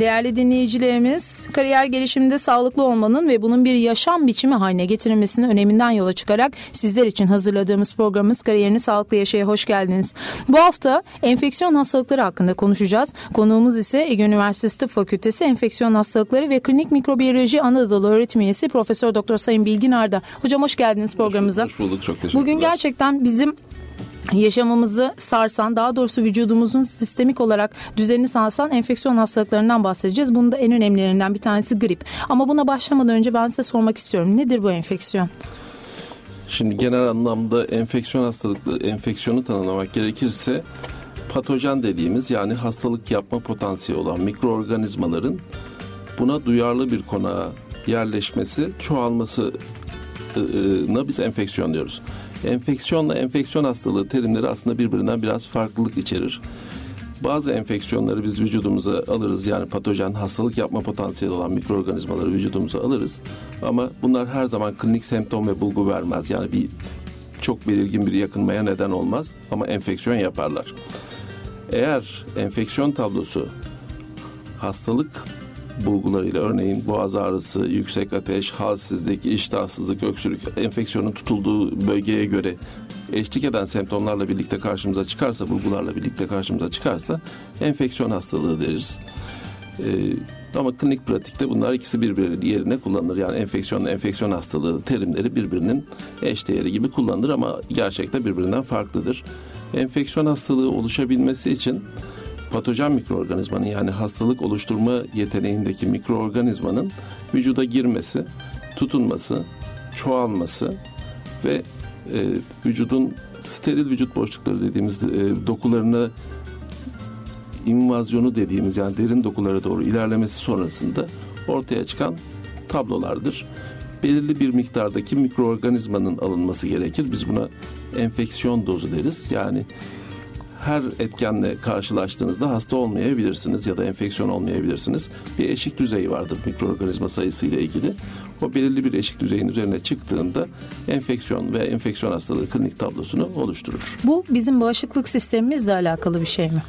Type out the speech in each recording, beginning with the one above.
Değerli dinleyicilerimiz, kariyer gelişiminde sağlıklı olmanın ve bunun bir yaşam biçimi haline getirilmesinin öneminden yola çıkarak sizler için hazırladığımız programımız Kariyerini Sağlıklı Yaşaya hoş geldiniz. Bu hafta enfeksiyon hastalıkları hakkında konuşacağız. Konuğumuz ise Ege Üniversitesi Tıp Fakültesi Enfeksiyon Hastalıkları ve Klinik Mikrobiyoloji Anadolu Öğretim Üyesi Profesör Doktor Sayın Bilgin Arda. Hocam hoş geldiniz programımıza. Hoş bulduk, çok teşekkürler. Bugün gerçekten bizim yaşamımızı sarsan daha doğrusu vücudumuzun sistemik olarak düzenini sarsan enfeksiyon hastalıklarından bahsedeceğiz. Bunun da en önemlilerinden bir tanesi grip. Ama buna başlamadan önce ben size sormak istiyorum. Nedir bu enfeksiyon? Şimdi genel anlamda enfeksiyon hastalıklı enfeksiyonu tanımlamak gerekirse patojen dediğimiz yani hastalık yapma potansiyeli olan mikroorganizmaların buna duyarlı bir konağa yerleşmesi, çoğalmasına biz enfeksiyon diyoruz. Enfeksiyonla enfeksiyon hastalığı terimleri aslında birbirinden biraz farklılık içerir. Bazı enfeksiyonları biz vücudumuza alırız yani patojen hastalık yapma potansiyeli olan mikroorganizmaları vücudumuza alırız. Ama bunlar her zaman klinik semptom ve bulgu vermez. Yani bir çok belirgin bir yakınmaya neden olmaz ama enfeksiyon yaparlar. Eğer enfeksiyon tablosu hastalık bulgularıyla örneğin boğaz ağrısı, yüksek ateş, halsizlik, iştahsızlık, öksürük enfeksiyonun tutulduğu bölgeye göre eşlik eden semptomlarla birlikte karşımıza çıkarsa, bulgularla birlikte karşımıza çıkarsa enfeksiyon hastalığı deriz. Ee, ama klinik pratikte bunlar ikisi birbiri yerine kullanılır. Yani enfeksiyonla enfeksiyon hastalığı terimleri birbirinin eşdeğeri gibi kullanılır ama gerçekte birbirinden farklıdır. Enfeksiyon hastalığı oluşabilmesi için patojen mikroorganizmanın yani hastalık oluşturma yeteneğindeki mikroorganizmanın vücuda girmesi, tutunması, çoğalması ve e, vücudun steril vücut boşlukları dediğimiz e, dokularına invazyonu dediğimiz yani derin dokulara doğru ilerlemesi sonrasında ortaya çıkan tablolardır. Belirli bir miktardaki mikroorganizmanın alınması gerekir. Biz buna enfeksiyon dozu deriz. Yani her etkenle karşılaştığınızda hasta olmayabilirsiniz ya da enfeksiyon olmayabilirsiniz. Bir eşik düzeyi vardır mikroorganizma sayısı ile ilgili. O belirli bir eşik düzeyin üzerine çıktığında enfeksiyon ve enfeksiyon hastalığı klinik tablosunu oluşturur. Bu bizim bağışıklık sistemimizle alakalı bir şey mi?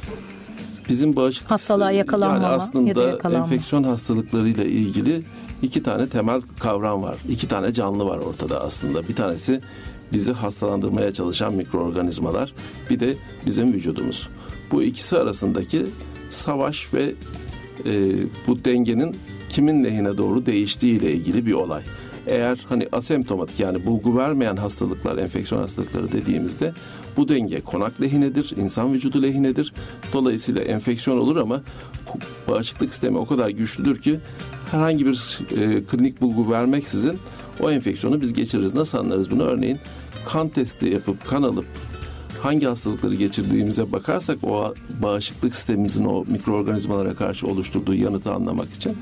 Bizim bağışıklık hastalığa yakalanmama yani aslında ya da yakalanma. enfeksiyon hastalıklarıyla ilgili iki tane temel kavram var. İki tane canlı var ortada aslında. Bir tanesi bizi hastalandırmaya çalışan mikroorganizmalar bir de bizim vücudumuz. Bu ikisi arasındaki savaş ve e, bu dengenin kimin lehine doğru değiştiği ile ilgili bir olay. Eğer hani asemptomatik yani bulgu vermeyen hastalıklar, enfeksiyon hastalıkları dediğimizde bu denge konak lehinedir, insan vücudu lehinedir. Dolayısıyla enfeksiyon olur ama bağışıklık sistemi o kadar güçlüdür ki herhangi bir e, klinik bulgu vermeksizin o enfeksiyonu biz geçiririz. Nasıl anlarız bunu? Örneğin kan testi yapıp kan alıp hangi hastalıkları geçirdiğimize bakarsak o bağışıklık sistemimizin o mikroorganizmalara karşı oluşturduğu yanıtı anlamak için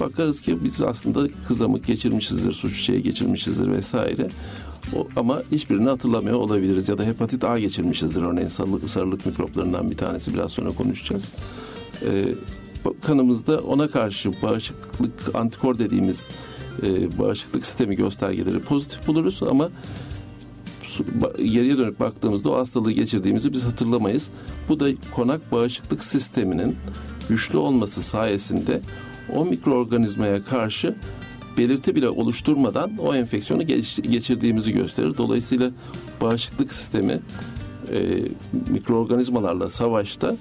bakarız ki biz aslında kızamık geçirmişizdir, su çiçeği geçirmişizdir vesaire. O, ama hiçbirini hatırlamıyor olabiliriz ya da hepatit A geçirmişizdir örneğin sarılık, sarılık mikroplarından bir tanesi biraz sonra konuşacağız. Ee, kanımızda ona karşı bağışıklık antikor dediğimiz e, bağışıklık sistemi göstergeleri pozitif buluruz ama geriye dönüp baktığımızda o hastalığı geçirdiğimizi biz hatırlamayız. Bu da konak bağışıklık sisteminin güçlü olması sayesinde o mikroorganizmaya karşı belirti bile oluşturmadan o enfeksiyonu geçirdiğimizi gösterir. Dolayısıyla bağışıklık sistemi e, mikroorganizmalarla savaşta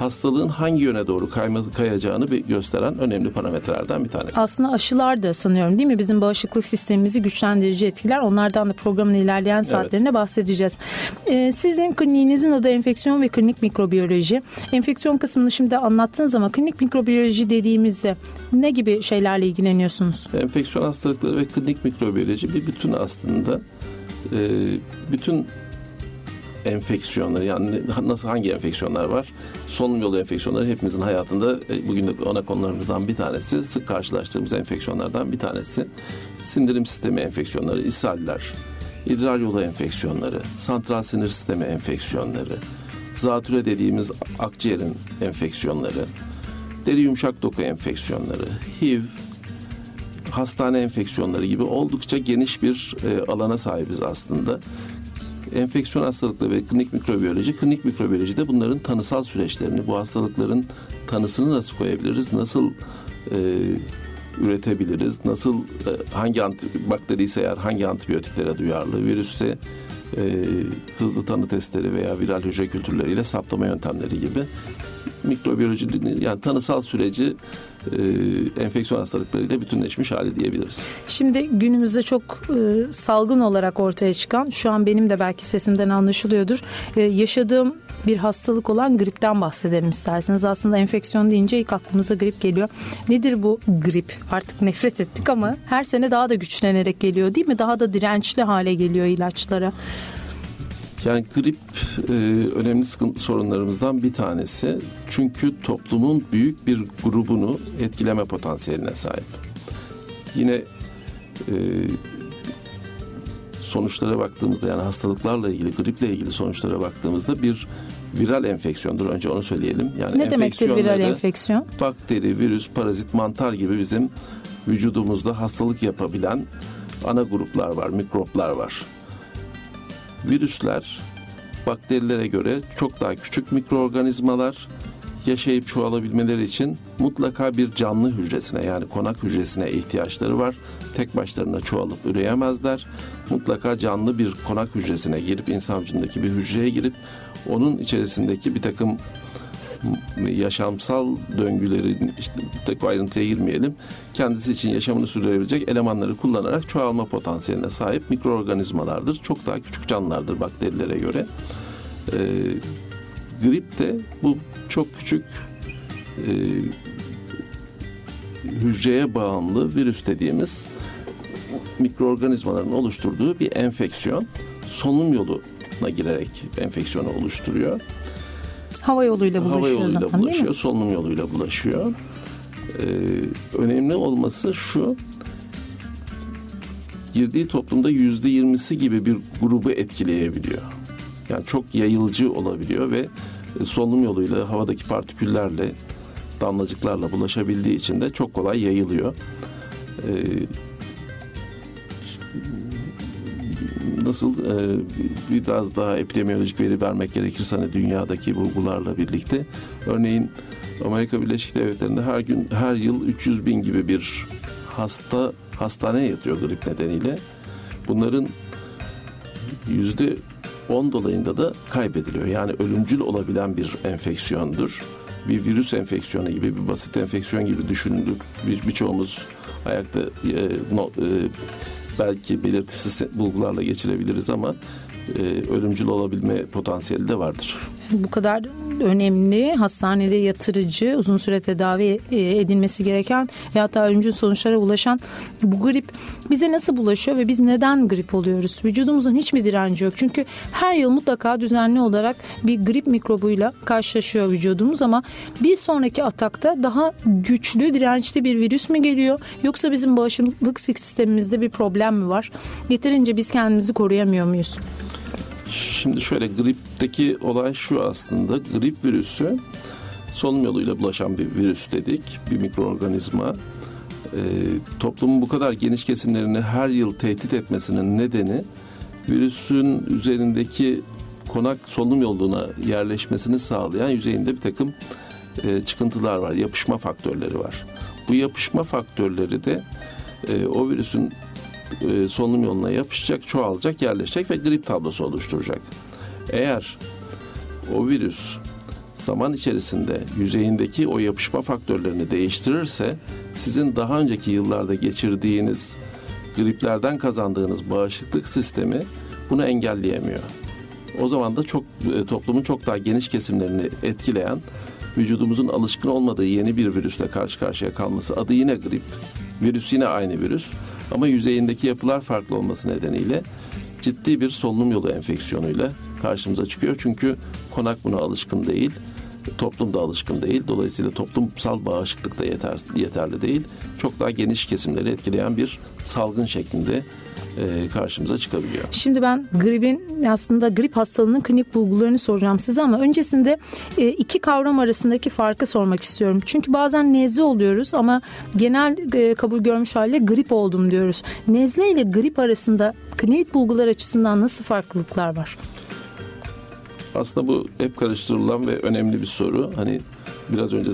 hastalığın hangi yöne doğru kayma, kayacağını gösteren önemli parametrelerden bir tanesi. Aslında aşılar da sanıyorum değil mi? Bizim bağışıklık sistemimizi güçlendirici etkiler. Onlardan da programın ilerleyen saatlerinde evet. bahsedeceğiz. Ee, sizin kliniğinizin adı enfeksiyon ve klinik mikrobiyoloji. Enfeksiyon kısmını şimdi anlattınız ama klinik mikrobiyoloji dediğimizde ne gibi şeylerle ilgileniyorsunuz? Enfeksiyon hastalıkları ve klinik mikrobiyoloji bir bütün aslında. Ee, bütün enfeksiyonları yani nasıl hangi enfeksiyonlar var? Solunum yolu enfeksiyonları hepimizin hayatında e, bugün de ana konularımızdan bir tanesi. Sık karşılaştığımız enfeksiyonlardan bir tanesi. Sindirim sistemi enfeksiyonları, ishaller, idrar yolu enfeksiyonları, santral sinir sistemi enfeksiyonları, zatüre dediğimiz akciğerin enfeksiyonları, deri yumuşak doku enfeksiyonları, HIV, hastane enfeksiyonları gibi oldukça geniş bir e, alana sahibiz aslında. Enfeksiyon hastalıkları ve klinik mikrobiyoloji, klinik mikrobiyoloji de bunların tanısal süreçlerini, bu hastalıkların tanısını nasıl koyabiliriz, nasıl e, üretebiliriz, nasıl e, hangi bakteri ise eğer hangi antibiyotiklere duyarlı, virüsse e, hızlı tanı testleri veya viral hücre kültürleriyle saptama yöntemleri gibi mikrobiyoloji yani tanısal süreci e, enfeksiyon hastalıklarıyla bütünleşmiş hali diyebiliriz. Şimdi günümüzde çok e, salgın olarak ortaya çıkan şu an benim de belki sesimden anlaşılıyordur. E, yaşadığım bir hastalık olan gripten bahsedelim isterseniz. Aslında enfeksiyon deyince ilk aklımıza grip geliyor. Nedir bu grip? Artık nefret ettik ama her sene daha da güçlenerek geliyor değil mi? Daha da dirençli hale geliyor ilaçlara. Yani grip e, önemli sıkıntı sorunlarımızdan bir tanesi. Çünkü toplumun büyük bir grubunu etkileme potansiyeline sahip. Yine e, sonuçlara baktığımızda yani hastalıklarla ilgili, griple ilgili sonuçlara baktığımızda bir viral enfeksiyondur. Önce onu söyleyelim. Yani ne demektir viral enfeksiyon? Bakteri, virüs, parazit, mantar gibi bizim vücudumuzda hastalık yapabilen ana gruplar var, mikroplar var. Virüsler bakterilere göre çok daha küçük mikroorganizmalar yaşayıp çoğalabilmeleri için mutlaka bir canlı hücresine yani konak hücresine ihtiyaçları var. Tek başlarına çoğalıp üreyemezler. Mutlaka canlı bir konak hücresine girip insan vücudundaki bir hücreye girip onun içerisindeki bir takım yaşamsal döngülerin işte tek ayrıntıya girmeyelim. Kendisi için yaşamını sürdürebilecek elemanları kullanarak çoğalma potansiyeline sahip mikroorganizmalardır. Çok daha küçük canlılardır bakterilere göre. Ee, grip de bu çok küçük e, hücreye bağımlı virüs dediğimiz mikroorganizmaların oluşturduğu bir enfeksiyon solunum yoluna girerek enfeksiyonu oluşturuyor. Hava yoluyla bulaşıyor Hava yoluyla zaten, bulaşıyor, solunum yoluyla bulaşıyor. Ee, önemli olması şu, girdiği toplumda yüzde yirmisi gibi bir grubu etkileyebiliyor. Yani çok yayılıcı olabiliyor ve solunum yoluyla havadaki partiküllerle damlacıklarla bulaşabildiği için de çok kolay yayılıyor. Ee, nasıl e, biraz daha epidemiolojik veri vermek gerekirse hani dünyadaki bulgularla birlikte örneğin Amerika Birleşik Devletleri'nde her gün her yıl 300 bin gibi bir hasta hastaneye yatıyor grip nedeniyle. Bunların yüzde 10 dolayında da kaybediliyor. Yani ölümcül olabilen bir enfeksiyondur. Bir virüs enfeksiyonu gibi, bir basit enfeksiyon gibi düşünülür. Bir, birçoğumuz ayakta e, no, e, belki belirtisiz bulgularla geçirebiliriz ama e, ölümcül olabilme potansiyeli de vardır. Bu kadar önemli hastanede yatırıcı uzun süre tedavi e, edilmesi gereken ve hatta ölümcül sonuçlara ulaşan bu grip bize nasıl bulaşıyor ve biz neden grip oluyoruz? Vücudumuzun hiç mi direnci yok? Çünkü her yıl mutlaka düzenli olarak bir grip mikrobuyla karşılaşıyor vücudumuz ama bir sonraki atakta daha güçlü, dirençli bir virüs mü geliyor? Yoksa bizim bağışıklık sistemimizde bir problem mi var? Yeterince biz kendimizi koruyamıyor muyuz? Şimdi şöyle gripteki olay şu aslında. Grip virüsü solunum yoluyla bulaşan bir virüs dedik. Bir mikroorganizma. E, toplumun bu kadar geniş kesimlerini her yıl tehdit etmesinin nedeni virüsün üzerindeki konak solunum yoluna yerleşmesini sağlayan yüzeyinde bir takım e, çıkıntılar var. Yapışma faktörleri var. Bu yapışma faktörleri de e, o virüsün e, solunum yoluna yapışacak, çoğalacak, yerleşecek ve grip tablosu oluşturacak. Eğer o virüs zaman içerisinde yüzeyindeki o yapışma faktörlerini değiştirirse sizin daha önceki yıllarda geçirdiğiniz griplerden kazandığınız bağışıklık sistemi bunu engelleyemiyor. O zaman da çok e, toplumun çok daha geniş kesimlerini etkileyen vücudumuzun alışkın olmadığı yeni bir virüsle karşı karşıya kalması adı yine grip. Virüs yine aynı virüs ama yüzeyindeki yapılar farklı olması nedeniyle ciddi bir solunum yolu enfeksiyonuyla karşımıza çıkıyor. Çünkü konak buna alışkın değil. Toplum da alışkın değil. Dolayısıyla toplumsal bağışıklık da yeter, yeterli değil. Çok daha geniş kesimleri etkileyen bir salgın şeklinde e, karşımıza çıkabiliyor. Şimdi ben gripin aslında grip hastalığının klinik bulgularını soracağım size ama öncesinde e, iki kavram arasındaki farkı sormak istiyorum. Çünkü bazen nezle oluyoruz ama genel e, kabul görmüş haliyle grip oldum diyoruz. Nezle ile grip arasında klinik bulgular açısından nasıl farklılıklar var? Aslında bu hep karıştırılan ve önemli bir soru. Hani biraz önce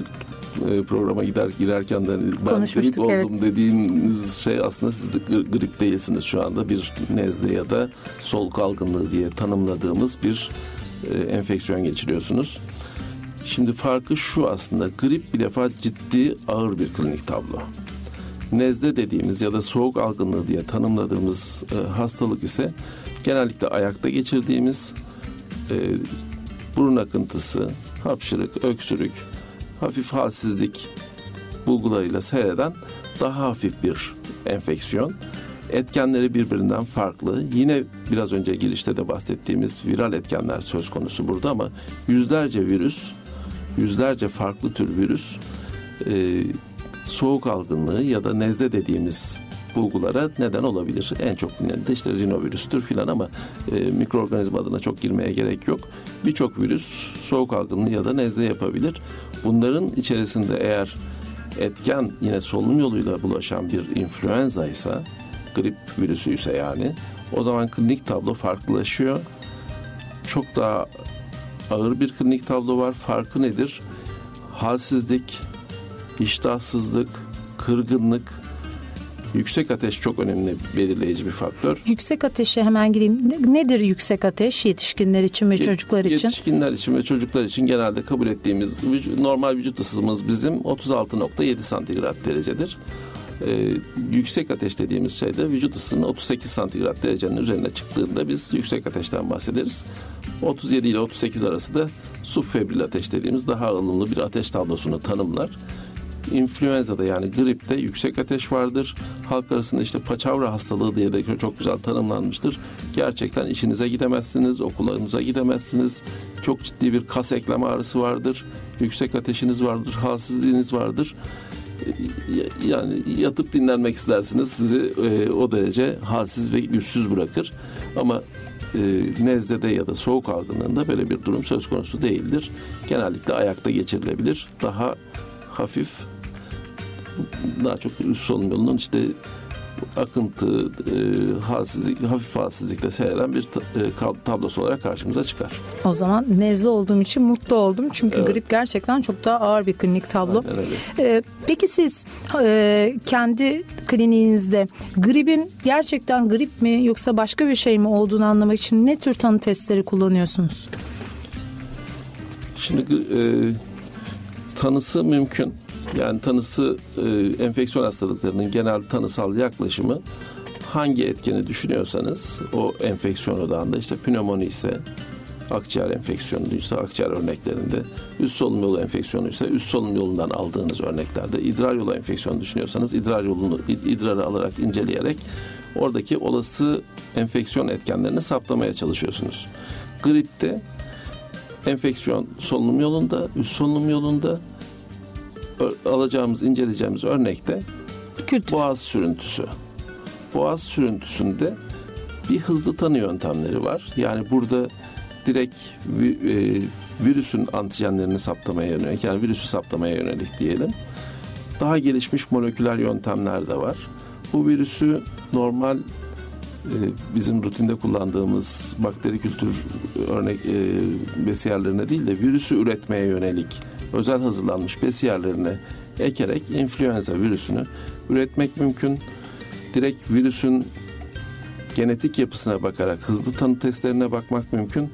e, programa gider girerken de hani ben grip oldum evet. dediğiniz şey aslında siz de grip değilsiniz şu anda bir nezle ya da soluk algınlığı diye tanımladığımız bir e, enfeksiyon geçiriyorsunuz. Şimdi farkı şu aslında grip bir defa ciddi ağır bir klinik tablo. Nezle dediğimiz ya da soğuk algınlığı diye tanımladığımız e, hastalık ise genellikle ayakta geçirdiğimiz e, burun akıntısı, hapşırık, öksürük, hafif halsizlik bulgularıyla seyreden daha hafif bir enfeksiyon. Etkenleri birbirinden farklı. Yine biraz önce girişte de bahsettiğimiz viral etkenler söz konusu burada ama yüzlerce virüs, yüzlerce farklı tür virüs e, soğuk algınlığı ya da nezle dediğimiz bulgulara neden olabilir. En çok bilinen de işte rinovirüstür filan ama e, mikroorganizma adına çok girmeye gerek yok. Birçok virüs soğuk algınlığı ya da nezle yapabilir. Bunların içerisinde eğer etken yine solunum yoluyla bulaşan bir influenza ise grip virüsü ise yani o zaman klinik tablo farklılaşıyor. Çok daha ağır bir klinik tablo var. Farkı nedir? Halsizlik, iştahsızlık, kırgınlık, Yüksek ateş çok önemli belirleyici bir faktör. Yüksek ateşe hemen gireyim. Nedir yüksek ateş yetişkinler için ve çocuklar için? Yetişkinler için ve çocuklar için genelde kabul ettiğimiz normal vücut ısımız bizim 36.7 santigrat derecedir. Ee, yüksek ateş dediğimiz şeyde vücut ısısının 38 santigrat derecenin üzerine çıktığında biz yüksek ateşten bahsederiz. 37 ile 38 arası da subfebril ateş dediğimiz daha ılımlı bir ateş tablosunu tanımlar influenza'da yani gripte yüksek ateş vardır. Halk arasında işte paçavra hastalığı diye de çok güzel tanımlanmıştır. Gerçekten işinize gidemezsiniz, okullarınıza gidemezsiniz. Çok ciddi bir kas eklem ağrısı vardır. Yüksek ateşiniz vardır, halsizliğiniz vardır. Yani yatıp dinlenmek istersiniz sizi e, o derece halsiz ve güçsüz bırakır. Ama e, nezdede ya da soğuk algınlığında böyle bir durum söz konusu değildir. Genellikle ayakta geçirilebilir. Daha hafif daha çok üst solunum yolunun işte akıntı, e, halsizlik, hafif halsizlikle seyreden bir e, tablosu olarak karşımıza çıkar. O zaman nezle olduğum için mutlu oldum. Çünkü evet. grip gerçekten çok daha ağır bir klinik tablo. E, peki siz e, kendi kliniğinizde gripin gerçekten grip mi yoksa başka bir şey mi olduğunu anlamak için ne tür tanı testleri kullanıyorsunuz? Şimdi e, tanısı mümkün. Yani tanısı e, enfeksiyon hastalıklarının genel tanısal yaklaşımı hangi etkeni düşünüyorsanız o enfeksiyon odağında işte pnömoni ise akciğer enfeksiyonuysa akciğer örneklerinde, üst solunum yolu enfeksiyonuysa üst solunum yolundan aldığınız örneklerde, idrar yolu enfeksiyonu düşünüyorsanız idrar yolunu idrarı alarak inceleyerek oradaki olası enfeksiyon etkenlerini saptamaya çalışıyorsunuz. Gripte enfeksiyon solunum yolunda, üst solunum yolunda alacağımız, inceleyeceğimiz örnekte Kültür. boğaz sürüntüsü. Boğaz sürüntüsünde bir hızlı tanı yöntemleri var. Yani burada direkt e, virüsün antijenlerini saptamaya yönelik, yani virüsü saptamaya yönelik diyelim. Daha gelişmiş moleküler yöntemler de var. Bu virüsü normal e, bizim rutinde kullandığımız bakteri kültür örnek e, besiyerlerine değil de virüsü üretmeye yönelik özel hazırlanmış besiyerlerine ekerek influenza virüsünü üretmek mümkün. Direkt virüsün genetik yapısına bakarak hızlı tanı testlerine bakmak mümkün.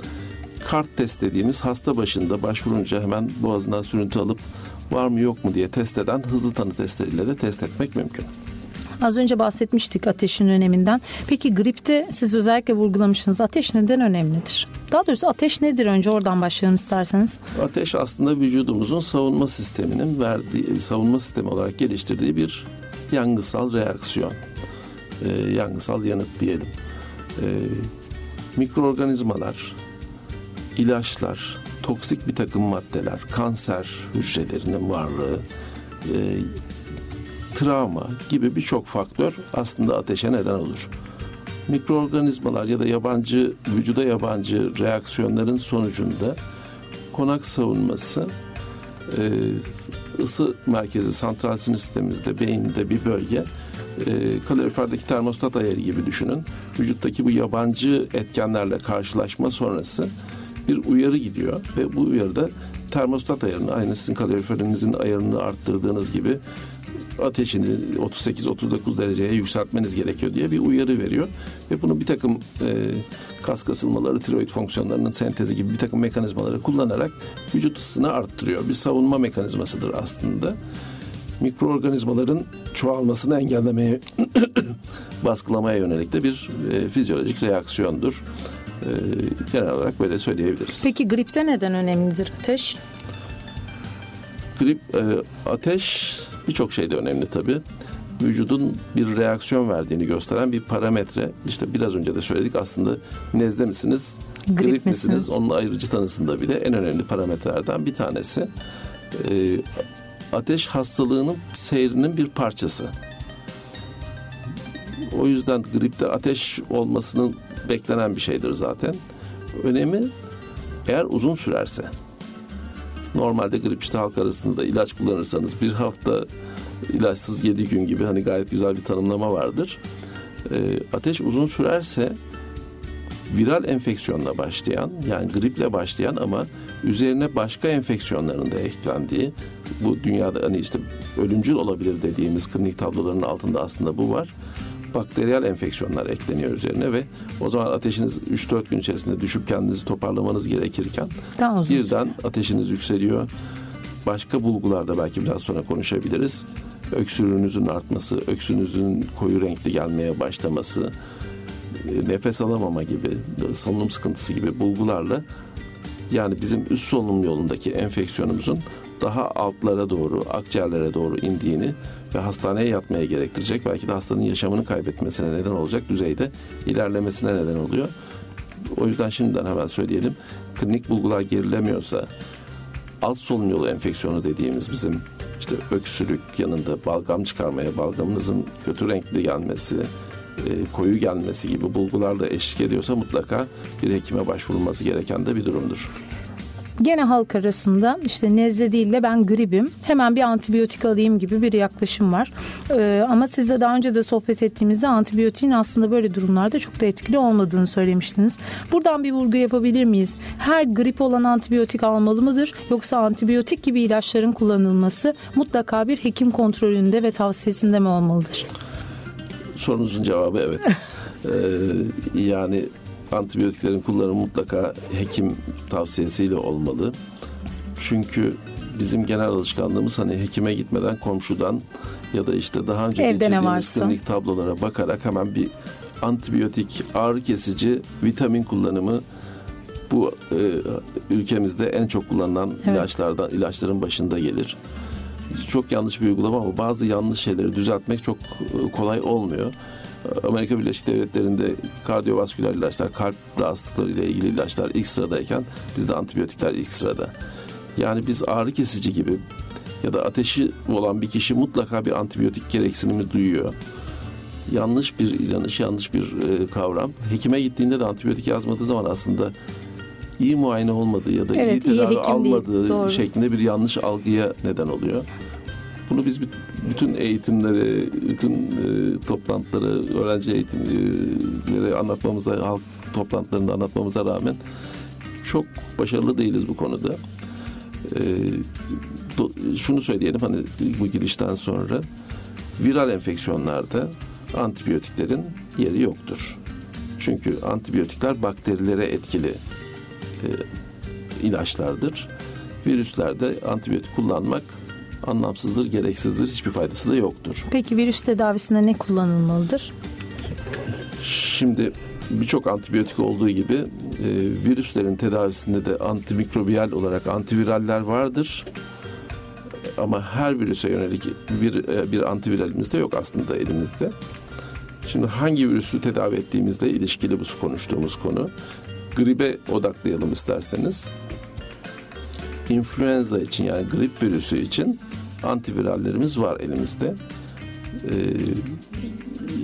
Kart test dediğimiz hasta başında başvurunca hemen boğazından sürüntü alıp var mı yok mu diye test eden hızlı tanı testleriyle de test etmek mümkün. Az önce bahsetmiştik ateşin öneminden. Peki gripte siz özellikle vurgulamışsınız. Ateş neden önemlidir? Daha doğrusu ateş nedir? Önce oradan başlayalım isterseniz. Ateş aslında vücudumuzun savunma sisteminin verdiği, savunma sistemi olarak geliştirdiği bir yangısal reaksiyon. E, yangısal yanıt diyelim. E, mikroorganizmalar ilaçlar, toksik bir takım maddeler, kanser hücrelerinin varlığı, e, travma gibi birçok faktör aslında ateşe neden olur. Mikroorganizmalar ya da yabancı vücuda yabancı reaksiyonların sonucunda konak savunması e, ısı merkezi santral sistemimizde beyinde bir bölge e, kaloriferdeki termostat ayarı gibi düşünün. Vücuttaki bu yabancı etkenlerle karşılaşma sonrası bir uyarı gidiyor ve bu uyarıda termostat ayarını aynı sizin kaloriferinizin ayarını arttırdığınız gibi ateşini 38-39 dereceye yükseltmeniz gerekiyor diye bir uyarı veriyor. Ve bunu bir takım e, kas kasılmaları, tiroid fonksiyonlarının sentezi gibi bir takım mekanizmaları kullanarak vücut ısısını arttırıyor. Bir savunma mekanizmasıdır aslında. Mikroorganizmaların çoğalmasını engellemeye, baskılamaya yönelik de bir e, fizyolojik reaksiyondur. E, genel olarak böyle söyleyebiliriz. Peki gripte neden önemlidir ateş? Grip, e, ateş birçok şeyde önemli tabii. Vücudun bir reaksiyon verdiğini gösteren bir parametre. İşte biraz önce de söyledik aslında nezle misiniz, grip, grip misiniz? misiniz? Onun ayrıcı tanısında bile en önemli parametrelerden bir tanesi. E, ateş hastalığının seyrinin bir parçası. O yüzden gripte ateş olmasının beklenen bir şeydir zaten. Önemi eğer uzun sürerse. Normalde grip işte halk arasında ilaç kullanırsanız bir hafta ilaçsız yedi gün gibi hani gayet güzel bir tanımlama vardır. E, ateş uzun sürerse viral enfeksiyonla başlayan yani griple başlayan ama üzerine başka enfeksiyonların da eklendiği bu dünyada hani işte ölümcül olabilir dediğimiz klinik tablolarının altında aslında bu var. Bakteriyel enfeksiyonlar ekleniyor üzerine ve o zaman ateşiniz 3-4 gün içerisinde düşüp kendinizi toparlamanız gerekirken birden ateşiniz yükseliyor. Başka bulgularda belki biraz sonra konuşabiliriz. Öksürüğünüzün artması, öksürüğünüzün koyu renkli gelmeye başlaması, e, nefes alamama gibi, solunum sıkıntısı gibi bulgularla yani bizim üst solunum yolundaki enfeksiyonumuzun daha altlara doğru, akciğerlere doğru indiğini ve hastaneye yatmaya gerektirecek. Belki de hastanın yaşamını kaybetmesine neden olacak düzeyde ilerlemesine neden oluyor. O yüzden şimdiden hemen söyleyelim. Klinik bulgular gerilemiyorsa alt solunum yolu enfeksiyonu dediğimiz bizim işte öksürük yanında balgam çıkarmaya, balgamınızın kötü renkli gelmesi, e, koyu gelmesi gibi bulgularla eşlik ediyorsa mutlaka bir hekime başvurulması gereken de bir durumdur. Gene halk arasında işte nezle değil de ben gribim hemen bir antibiyotik alayım gibi bir yaklaşım var. Ee, ama sizle daha önce de sohbet ettiğimizde antibiyotiğin aslında böyle durumlarda çok da etkili olmadığını söylemiştiniz. Buradan bir vurgu yapabilir miyiz? Her grip olan antibiyotik almalı mıdır? Yoksa antibiyotik gibi ilaçların kullanılması mutlaka bir hekim kontrolünde ve tavsiyesinde mi olmalıdır? Sorunuzun cevabı evet. ee, yani antibiyotiklerin kullanımı mutlaka hekim tavsiyesiyle olmalı. Çünkü bizim genel alışkanlığımız hani hekime gitmeden komşudan ya da işte daha önce Evde geçirdiğimiz klinik tablolara bakarak hemen bir antibiyotik, ağrı kesici, vitamin kullanımı bu e, ülkemizde en çok kullanılan evet. ilaçlardan ilaçların başında gelir. Çok yanlış bir uygulama ama bazı yanlış şeyleri düzeltmek çok e, kolay olmuyor. Amerika Birleşik Devletleri'nde kardiyovasküler ilaçlar, kalp rahatsızlıkları ile ilgili ilaçlar ilk sıradayken bizde antibiyotikler ilk sırada. Yani biz ağrı kesici gibi ya da ateşi olan bir kişi mutlaka bir antibiyotik gereksinimi duyuyor. Yanlış bir inanış, yanlış bir e, kavram. Hekime gittiğinde de antibiyotik yazmadığı zaman aslında iyi muayene olmadığı ya da evet, iyi tedavi iyi almadığı şeklinde bir yanlış algıya neden oluyor. Bunu biz bütün eğitimleri, bütün e, toplantıları, öğrenci eğitimleri anlatmamıza, halk toplantılarında anlatmamıza rağmen çok başarılı değiliz bu konuda. E, şunu söyleyelim hani bu girişten sonra viral enfeksiyonlarda antibiyotiklerin yeri yoktur. Çünkü antibiyotikler bakterilere etkili e, ilaçlardır. Virüslerde antibiyotik kullanmak anlamsızdır, gereksizdir, hiçbir faydası da yoktur. Peki virüs tedavisinde ne kullanılmalıdır? Şimdi birçok antibiyotik olduğu gibi e, virüslerin tedavisinde de antimikrobiyal olarak antiviraller vardır. Ama her virüse yönelik bir, e, bir antiviralimiz de yok aslında elimizde. Şimdi hangi virüsü tedavi ettiğimizle ilişkili bu konuştuğumuz konu. gribe odaklayalım isterseniz. İnfluenza için yani grip virüsü için antivirallerimiz var elimizde. Ee,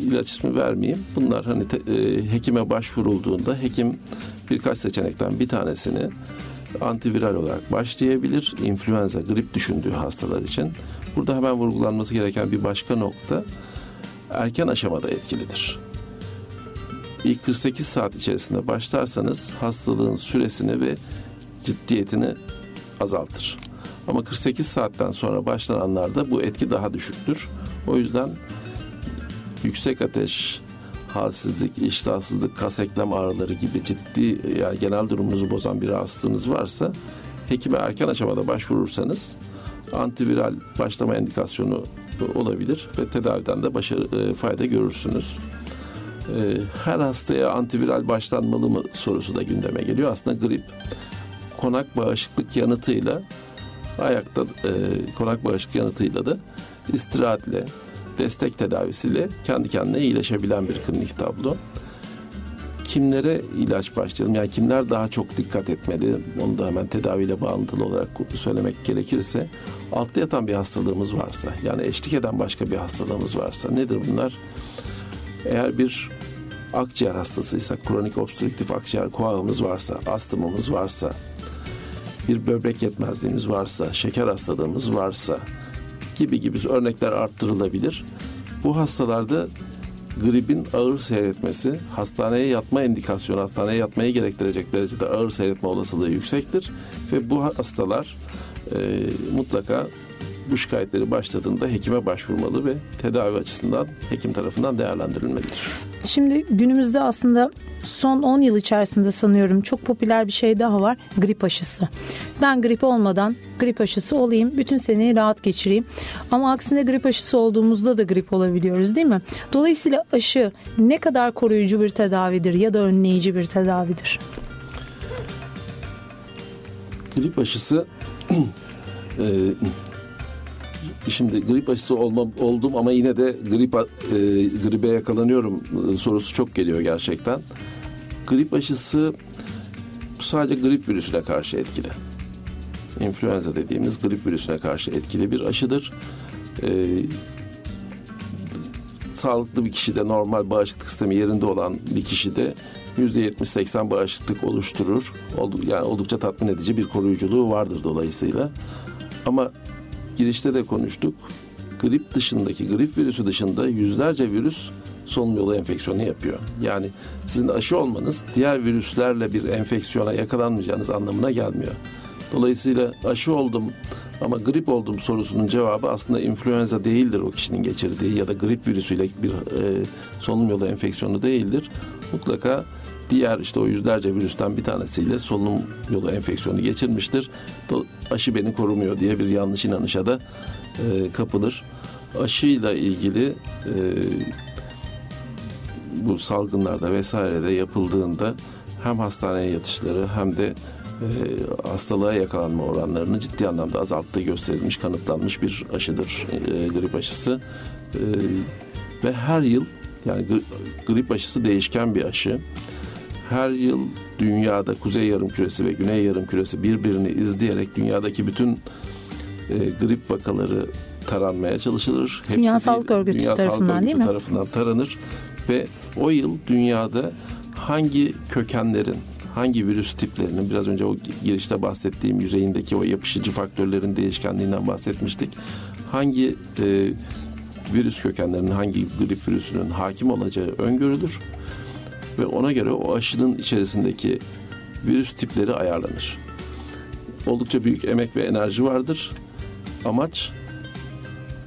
ilaç ismi vermeyeyim. Bunlar hani te, e, hekime başvurulduğunda hekim birkaç seçenekten bir tanesini antiviral olarak başlayabilir. İnfluenza, grip düşündüğü hastalar için. Burada hemen vurgulanması gereken bir başka nokta erken aşamada etkilidir. İlk 48 saat içerisinde başlarsanız hastalığın süresini ve ciddiyetini azaltır. Ama 48 saatten sonra başlananlarda bu etki daha düşüktür. O yüzden yüksek ateş, halsizlik, iştahsızlık, kas eklem ağrıları gibi ciddi yani genel durumunuzu bozan bir rahatsızlığınız varsa hekime erken aşamada başvurursanız antiviral başlama indikasyonu olabilir ve tedaviden de başarı, e, fayda görürsünüz. E, her hastaya antiviral başlanmalı mı sorusu da gündeme geliyor. Aslında grip konak bağışıklık yanıtıyla ayakta e, konak bağışıklık yanıtıyla da istirahatle destek tedavisiyle kendi kendine iyileşebilen bir klinik tablo. Kimlere ilaç başlayalım? Yani kimler daha çok dikkat etmeli? Onu da hemen tedaviyle bağlantılı olarak söylemek gerekirse altta yatan bir hastalığımız varsa yani eşlik eden başka bir hastalığımız varsa nedir bunlar? Eğer bir akciğer hastasıysak, kronik obstrüktif akciğer koağımız varsa, astımımız varsa, bir böbrek yetmezliğimiz varsa, şeker hastalığımız varsa, gibi gibi örnekler arttırılabilir. Bu hastalarda gripin ağır seyretmesi, hastaneye yatma indikasyonu, hastaneye yatmayı gerektirecek derecede ağır seyretme olasılığı yüksektir. Ve bu hastalar e, mutlaka bu şikayetleri başladığında hekime başvurmalı ve tedavi açısından hekim tarafından değerlendirilmelidir. Şimdi günümüzde aslında son 10 yıl içerisinde sanıyorum çok popüler bir şey daha var. Grip aşısı. Ben grip olmadan grip aşısı olayım. Bütün seneyi rahat geçireyim. Ama aksine grip aşısı olduğumuzda da grip olabiliyoruz değil mi? Dolayısıyla aşı ne kadar koruyucu bir tedavidir ya da önleyici bir tedavidir? Grip aşısı e, şimdi grip aşısı olmam, oldum ama yine de grip e, gribe yakalanıyorum e, sorusu çok geliyor gerçekten. Grip aşısı sadece grip virüsüne karşı etkili. İnfluenza dediğimiz grip virüsüne karşı etkili bir aşıdır. Ee, sağlıklı bir kişide normal bağışıklık sistemi yerinde olan bir kişide %70-80 bağışıklık oluşturur. Yani oldukça tatmin edici bir koruyuculuğu vardır dolayısıyla. Ama girişte de konuştuk. Grip dışındaki, grip virüsü dışında yüzlerce virüs solunum enfeksiyonu yapıyor. Yani sizin aşı olmanız diğer virüslerle bir enfeksiyona yakalanmayacağınız anlamına gelmiyor. Dolayısıyla aşı oldum ama grip oldum sorusunun cevabı aslında influenza değildir o kişinin geçirdiği ya da grip virüsüyle bir e, solunum yolu enfeksiyonu değildir. Mutlaka diğer işte o yüzlerce virüsten bir tanesiyle solunum yolu enfeksiyonu geçirmiştir. Aşı beni korumuyor diye bir yanlış inanışa da e, kapılır. Aşıyla ilgili e, bu salgınlarda vesairede yapıldığında hem hastaneye yatışları hem de e, hastalığa yakalanma oranlarını ciddi anlamda azalttığı gösterilmiş, kanıtlanmış bir aşıdır e, grip aşısı. E, ve her yıl yani grip aşısı değişken bir aşı. Her yıl dünyada kuzey yarım küresi ve güney yarım küresi birbirini izleyerek dünyadaki bütün e, grip vakaları taranmaya çalışılır. Hepsi Dünya Sağlık Örgütü Dünya tarafından Sağlık Örgütü değil mi? tarafından taranır ve o yıl dünyada hangi kökenlerin, hangi virüs tiplerinin biraz önce o girişte bahsettiğim yüzeyindeki o yapışıcı faktörlerin değişkenliğinden bahsetmiştik. Hangi e, virüs kökenlerinin hangi grip virüsünün hakim olacağı öngörülür ve ona göre o aşının içerisindeki virüs tipleri ayarlanır. Oldukça büyük emek ve enerji vardır. Amaç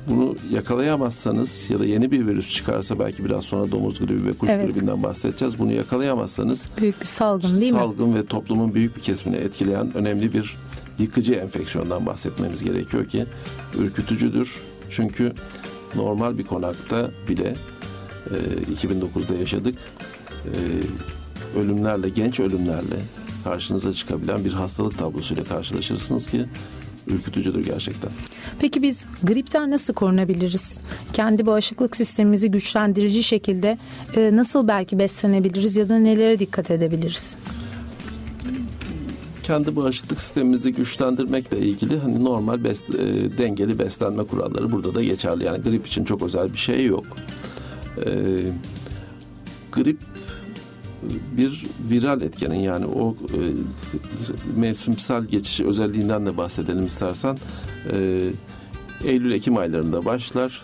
bunu yakalayamazsanız ya da yeni bir virüs çıkarsa belki biraz sonra domuz gribi ve kuş evet. gribinden bahsedeceğiz. Bunu yakalayamazsanız büyük bir salgın değil salgın mi? Salgın ve toplumun büyük bir kesimini etkileyen önemli bir yıkıcı enfeksiyondan bahsetmemiz gerekiyor ki ürkütücüdür. Çünkü normal bir konakta bile e, 2009'da yaşadık. E, ölümlerle, genç ölümlerle karşınıza çıkabilen bir hastalık tablosuyla karşılaşırsınız ki ürkütücüdür gerçekten. Peki biz gripten nasıl korunabiliriz? Kendi bağışıklık sistemimizi güçlendirici şekilde e, nasıl belki beslenebiliriz ya da nelere dikkat edebiliriz? kendi bağışıklık sistemimizi güçlendirmekle ilgili hani normal bes, e, dengeli beslenme kuralları burada da geçerli. Yani grip için çok özel bir şey yok. E, grip bir viral etkenin yani o e, mevsimsel geçiş özelliğinden de bahsedelim istersen. E, Eylül-Ekim aylarında başlar.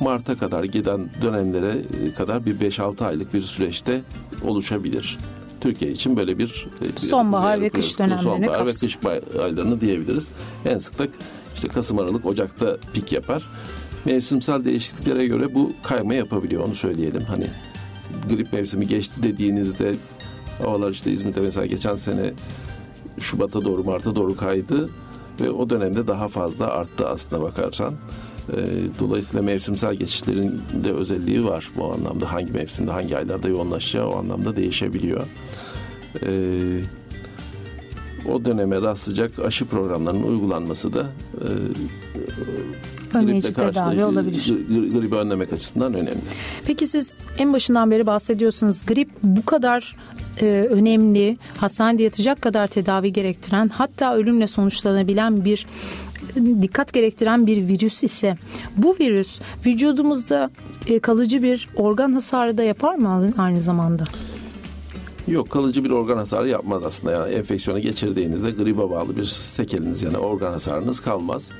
Mart'a kadar giden dönemlere kadar bir 5-6 aylık bir süreçte oluşabilir. Türkiye için böyle bir e, sonbahar ve kış dönemlerini sonbahar ve kış aylarını diyebiliriz. En sık da işte Kasım Aralık Ocak'ta pik yapar. Mevsimsel değişikliklere göre bu kayma yapabiliyor onu söyleyelim. Hani grip mevsimi geçti dediğinizde havalar işte İzmir'de mesela geçen sene Şubat'a doğru Mart'a doğru kaydı ve o dönemde daha fazla arttı aslına bakarsan. Ee, dolayısıyla mevsimsel geçişlerin de özelliği var bu anlamda. Hangi mevsimde, hangi aylarda yoğunlaşacağı o anlamda değişebiliyor. Ee, o döneme rastlayacak aşı programlarının uygulanması da e, önleyici tedavi olabilir. Gribi önlemek açısından önemli. Peki siz en başından beri bahsediyorsunuz. Grip bu kadar e, önemli, hastanede yatacak kadar tedavi gerektiren hatta ölümle sonuçlanabilen bir dikkat gerektiren bir virüs ise bu virüs vücudumuzda e, kalıcı bir organ hasarı da yapar mı aynı zamanda? Yok kalıcı bir organ hasarı yapmaz aslında. Yani enfeksiyonu geçirdiğinizde gribe bağlı bir sekeliniz yani organ hasarınız kalmaz.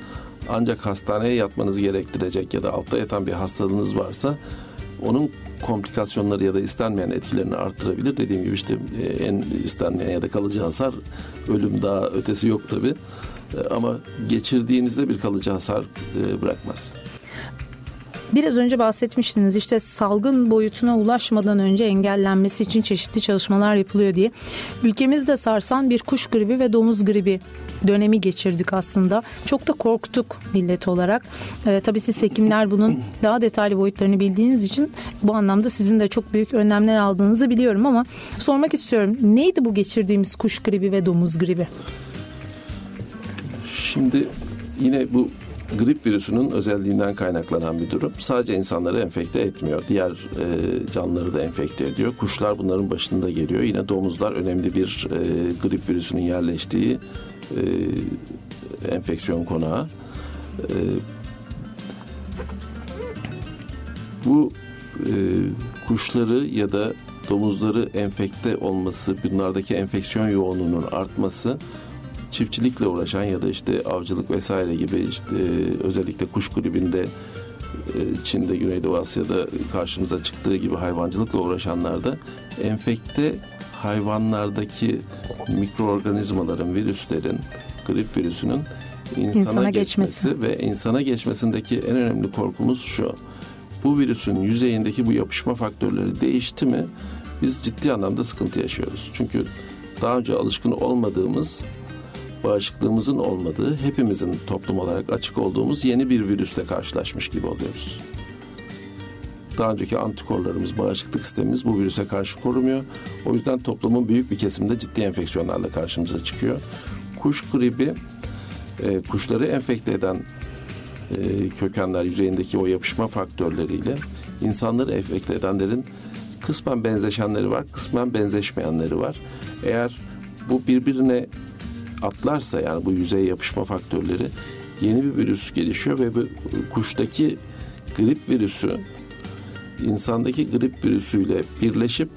Ancak hastaneye yatmanızı gerektirecek ya da altta yatan bir hastalığınız varsa onun komplikasyonları ya da istenmeyen etkilerini arttırabilir. Dediğim gibi işte e, en istenmeyen ya da kalıcı hasar ölüm daha ötesi yok tabi. E, ama geçirdiğinizde bir kalıcı hasar e, bırakmaz. Biraz önce bahsetmiştiniz işte salgın boyutuna ulaşmadan önce engellenmesi için çeşitli çalışmalar yapılıyor diye. Ülkemizde sarsan bir kuş gribi ve domuz gribi dönemi geçirdik aslında. Çok da korktuk millet olarak. Ee, tabii siz hekimler bunun daha detaylı boyutlarını bildiğiniz için bu anlamda sizin de çok büyük önlemler aldığınızı biliyorum ama sormak istiyorum. Neydi bu geçirdiğimiz kuş gribi ve domuz gribi? Şimdi yine bu grip virüsünün özelliğinden kaynaklanan bir durum. Sadece insanları enfekte etmiyor. Diğer e, canlıları da enfekte ediyor. Kuşlar bunların başında geliyor. Yine domuzlar önemli bir e, grip virüsünün yerleştiği e, enfeksiyon konağı. E, bu e, kuşları ya da domuzları enfekte olması, bunlardaki enfeksiyon yoğunluğunun artması çiftçilikle uğraşan ya da işte avcılık vesaire gibi işte özellikle kuş gribinde e, Çin'de, Güneydoğu Asya'da karşımıza çıktığı gibi hayvancılıkla uğraşanlarda enfekte hayvanlardaki mikroorganizmaların, virüslerin, grip virüsünün insana, insana geçmesi, geçmesi ve insana geçmesindeki en önemli korkumuz şu. Bu virüsün yüzeyindeki bu yapışma faktörleri değişti mi biz ciddi anlamda sıkıntı yaşıyoruz. Çünkü daha önce alışkın olmadığımız bağışıklığımızın olmadığı, hepimizin toplum olarak açık olduğumuz yeni bir virüsle karşılaşmış gibi oluyoruz. Daha önceki antikorlarımız, bağışıklık sistemimiz bu virüse karşı korumuyor. O yüzden toplumun büyük bir kesiminde ciddi enfeksiyonlarla karşımıza çıkıyor. Kuş gribi, e, kuşları enfekte eden e, kökenler yüzeyindeki o yapışma faktörleriyle insanları enfekte edenlerin kısmen benzeşenleri var, kısmen benzeşmeyenleri var. Eğer bu birbirine atlarsa yani bu yüzey yapışma faktörleri yeni bir virüs gelişiyor ve bu kuştaki grip virüsü insandaki grip virüsüyle birleşip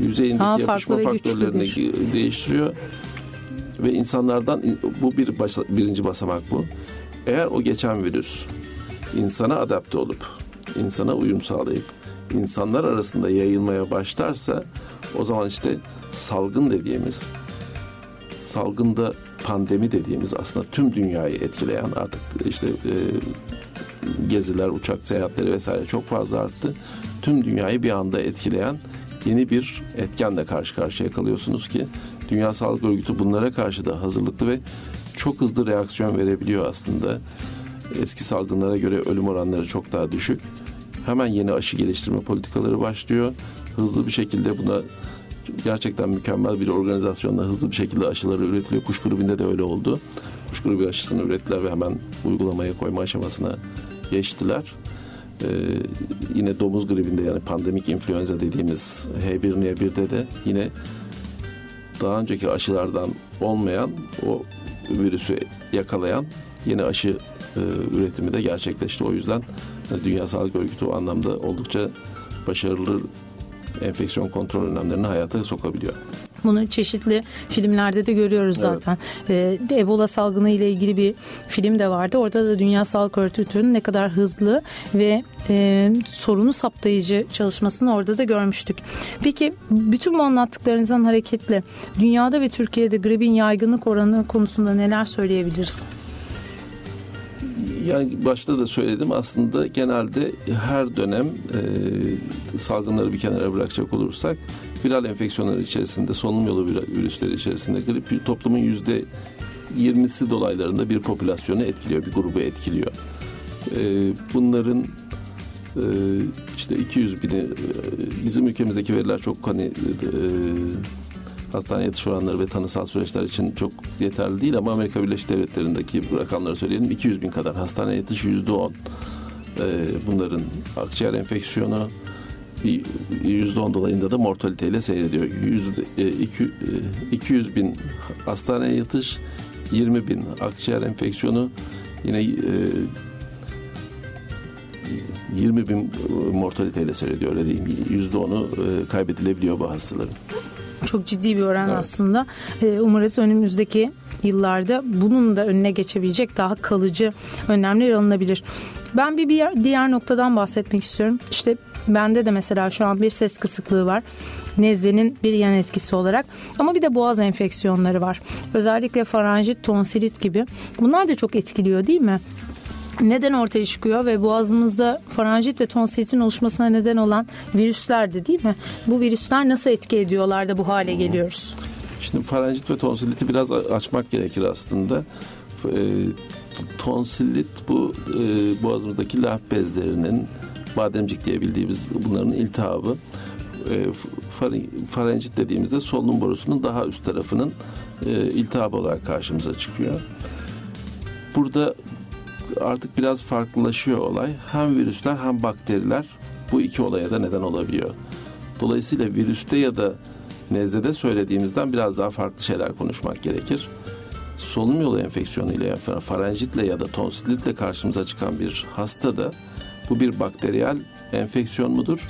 yüzeyindeki Aa, yapışma faktörlerini değiştiriyor ve insanlardan bu bir baş, birinci basamak bu. Eğer o geçen virüs insana adapte olup insana uyum sağlayıp insanlar arasında yayılmaya başlarsa o zaman işte salgın dediğimiz salgında pandemi dediğimiz aslında tüm dünyayı etkileyen artık işte e, geziler, uçak seyahatleri vesaire çok fazla arttı. Tüm dünyayı bir anda etkileyen yeni bir etkenle karşı karşıya kalıyorsunuz ki Dünya Sağlık Örgütü bunlara karşı da hazırlıklı ve çok hızlı reaksiyon verebiliyor aslında. Eski salgınlara göre ölüm oranları çok daha düşük. Hemen yeni aşı geliştirme politikaları başlıyor. Hızlı bir şekilde buna gerçekten mükemmel bir organizasyonla hızlı bir şekilde aşıları üretiliyor. Kuş grubunda da öyle oldu. Kuş grubu aşısını ürettiler ve hemen uygulamaya koyma aşamasına geçtiler. Ee, yine domuz gribinde yani pandemik influenza dediğimiz H1N1'de de yine daha önceki aşılardan olmayan o virüsü yakalayan yeni aşı e, üretimi de gerçekleşti. O yüzden Dünya Sağlık Örgütü o anlamda oldukça başarılı enfeksiyon kontrol önlemlerini hayata sokabiliyor. Bunu çeşitli filmlerde de görüyoruz zaten. Evet. Ee, Ebola salgını ile ilgili bir film de vardı. Orada da Dünya Sağlık Örgütü'nün ne kadar hızlı ve e, sorunu saptayıcı çalışmasını orada da görmüştük. Peki bütün bu anlattıklarınızdan hareketle dünyada ve Türkiye'de gripin yaygınlık oranı konusunda neler söyleyebiliriz? Yani başta da söyledim aslında genelde her dönem e, salgınları bir kenara bırakacak olursak viral enfeksiyonları içerisinde solunum yolu virüsleri içerisinde grip toplumun yüzde 20'si dolaylarında bir popülasyonu etkiliyor, bir grubu etkiliyor. E, bunların e, işte 200 bini e, bizim ülkemizdeki veriler çok hani e, hastane yatış oranları ve tanısal süreçler için çok yeterli değil ama Amerika Birleşik Devletleri'ndeki rakamları söyleyelim 200 bin kadar hastane yatış yüzde on bunların akciğer enfeksiyonu yüzde on dolayında da mortaliteyle seyrediyor. Yüzde, e, iki, 200 bin hastane yatış 20 bin akciğer enfeksiyonu yine e, 20 bin mortaliteyle seyrediyor öyle diyeyim. Yüzde onu e, kaybedilebiliyor bu hastaların. Çok ciddi bir oran evet. aslında. Ee, umarız önümüzdeki yıllarda bunun da önüne geçebilecek daha kalıcı önlemler alınabilir. Ben bir, bir diğer noktadan bahsetmek istiyorum. İşte bende de mesela şu an bir ses kısıklığı var. Nezlenin bir yan etkisi olarak. Ama bir de boğaz enfeksiyonları var. Özellikle faranjit, tonsilit gibi. Bunlar da çok etkiliyor değil mi? Neden ortaya çıkıyor ve boğazımızda faranjit ve tonsilitin oluşmasına neden olan virüslerdi değil mi? Bu virüsler nasıl etki ediyorlar da bu hale geliyoruz? Şimdi faranjit ve tonsiliti biraz açmak gerekir aslında. E, tonsilit bu e, boğazımızdaki lenf bezlerinin bademcik diye bildiğimiz bunların iltihabı. E, farenjit dediğimizde solunum borusunun daha üst tarafının e, iltihabı olarak karşımıza çıkıyor. Burada artık biraz farklılaşıyor olay. Hem virüsler hem bakteriler bu iki olaya da neden olabiliyor. Dolayısıyla virüste ya da nezlede söylediğimizden biraz daha farklı şeyler konuşmak gerekir. Solunum yolu enfeksiyonu ile farenjitle ya da tonsilitle karşımıza çıkan bir hasta da bu bir bakteriyel enfeksiyon mudur?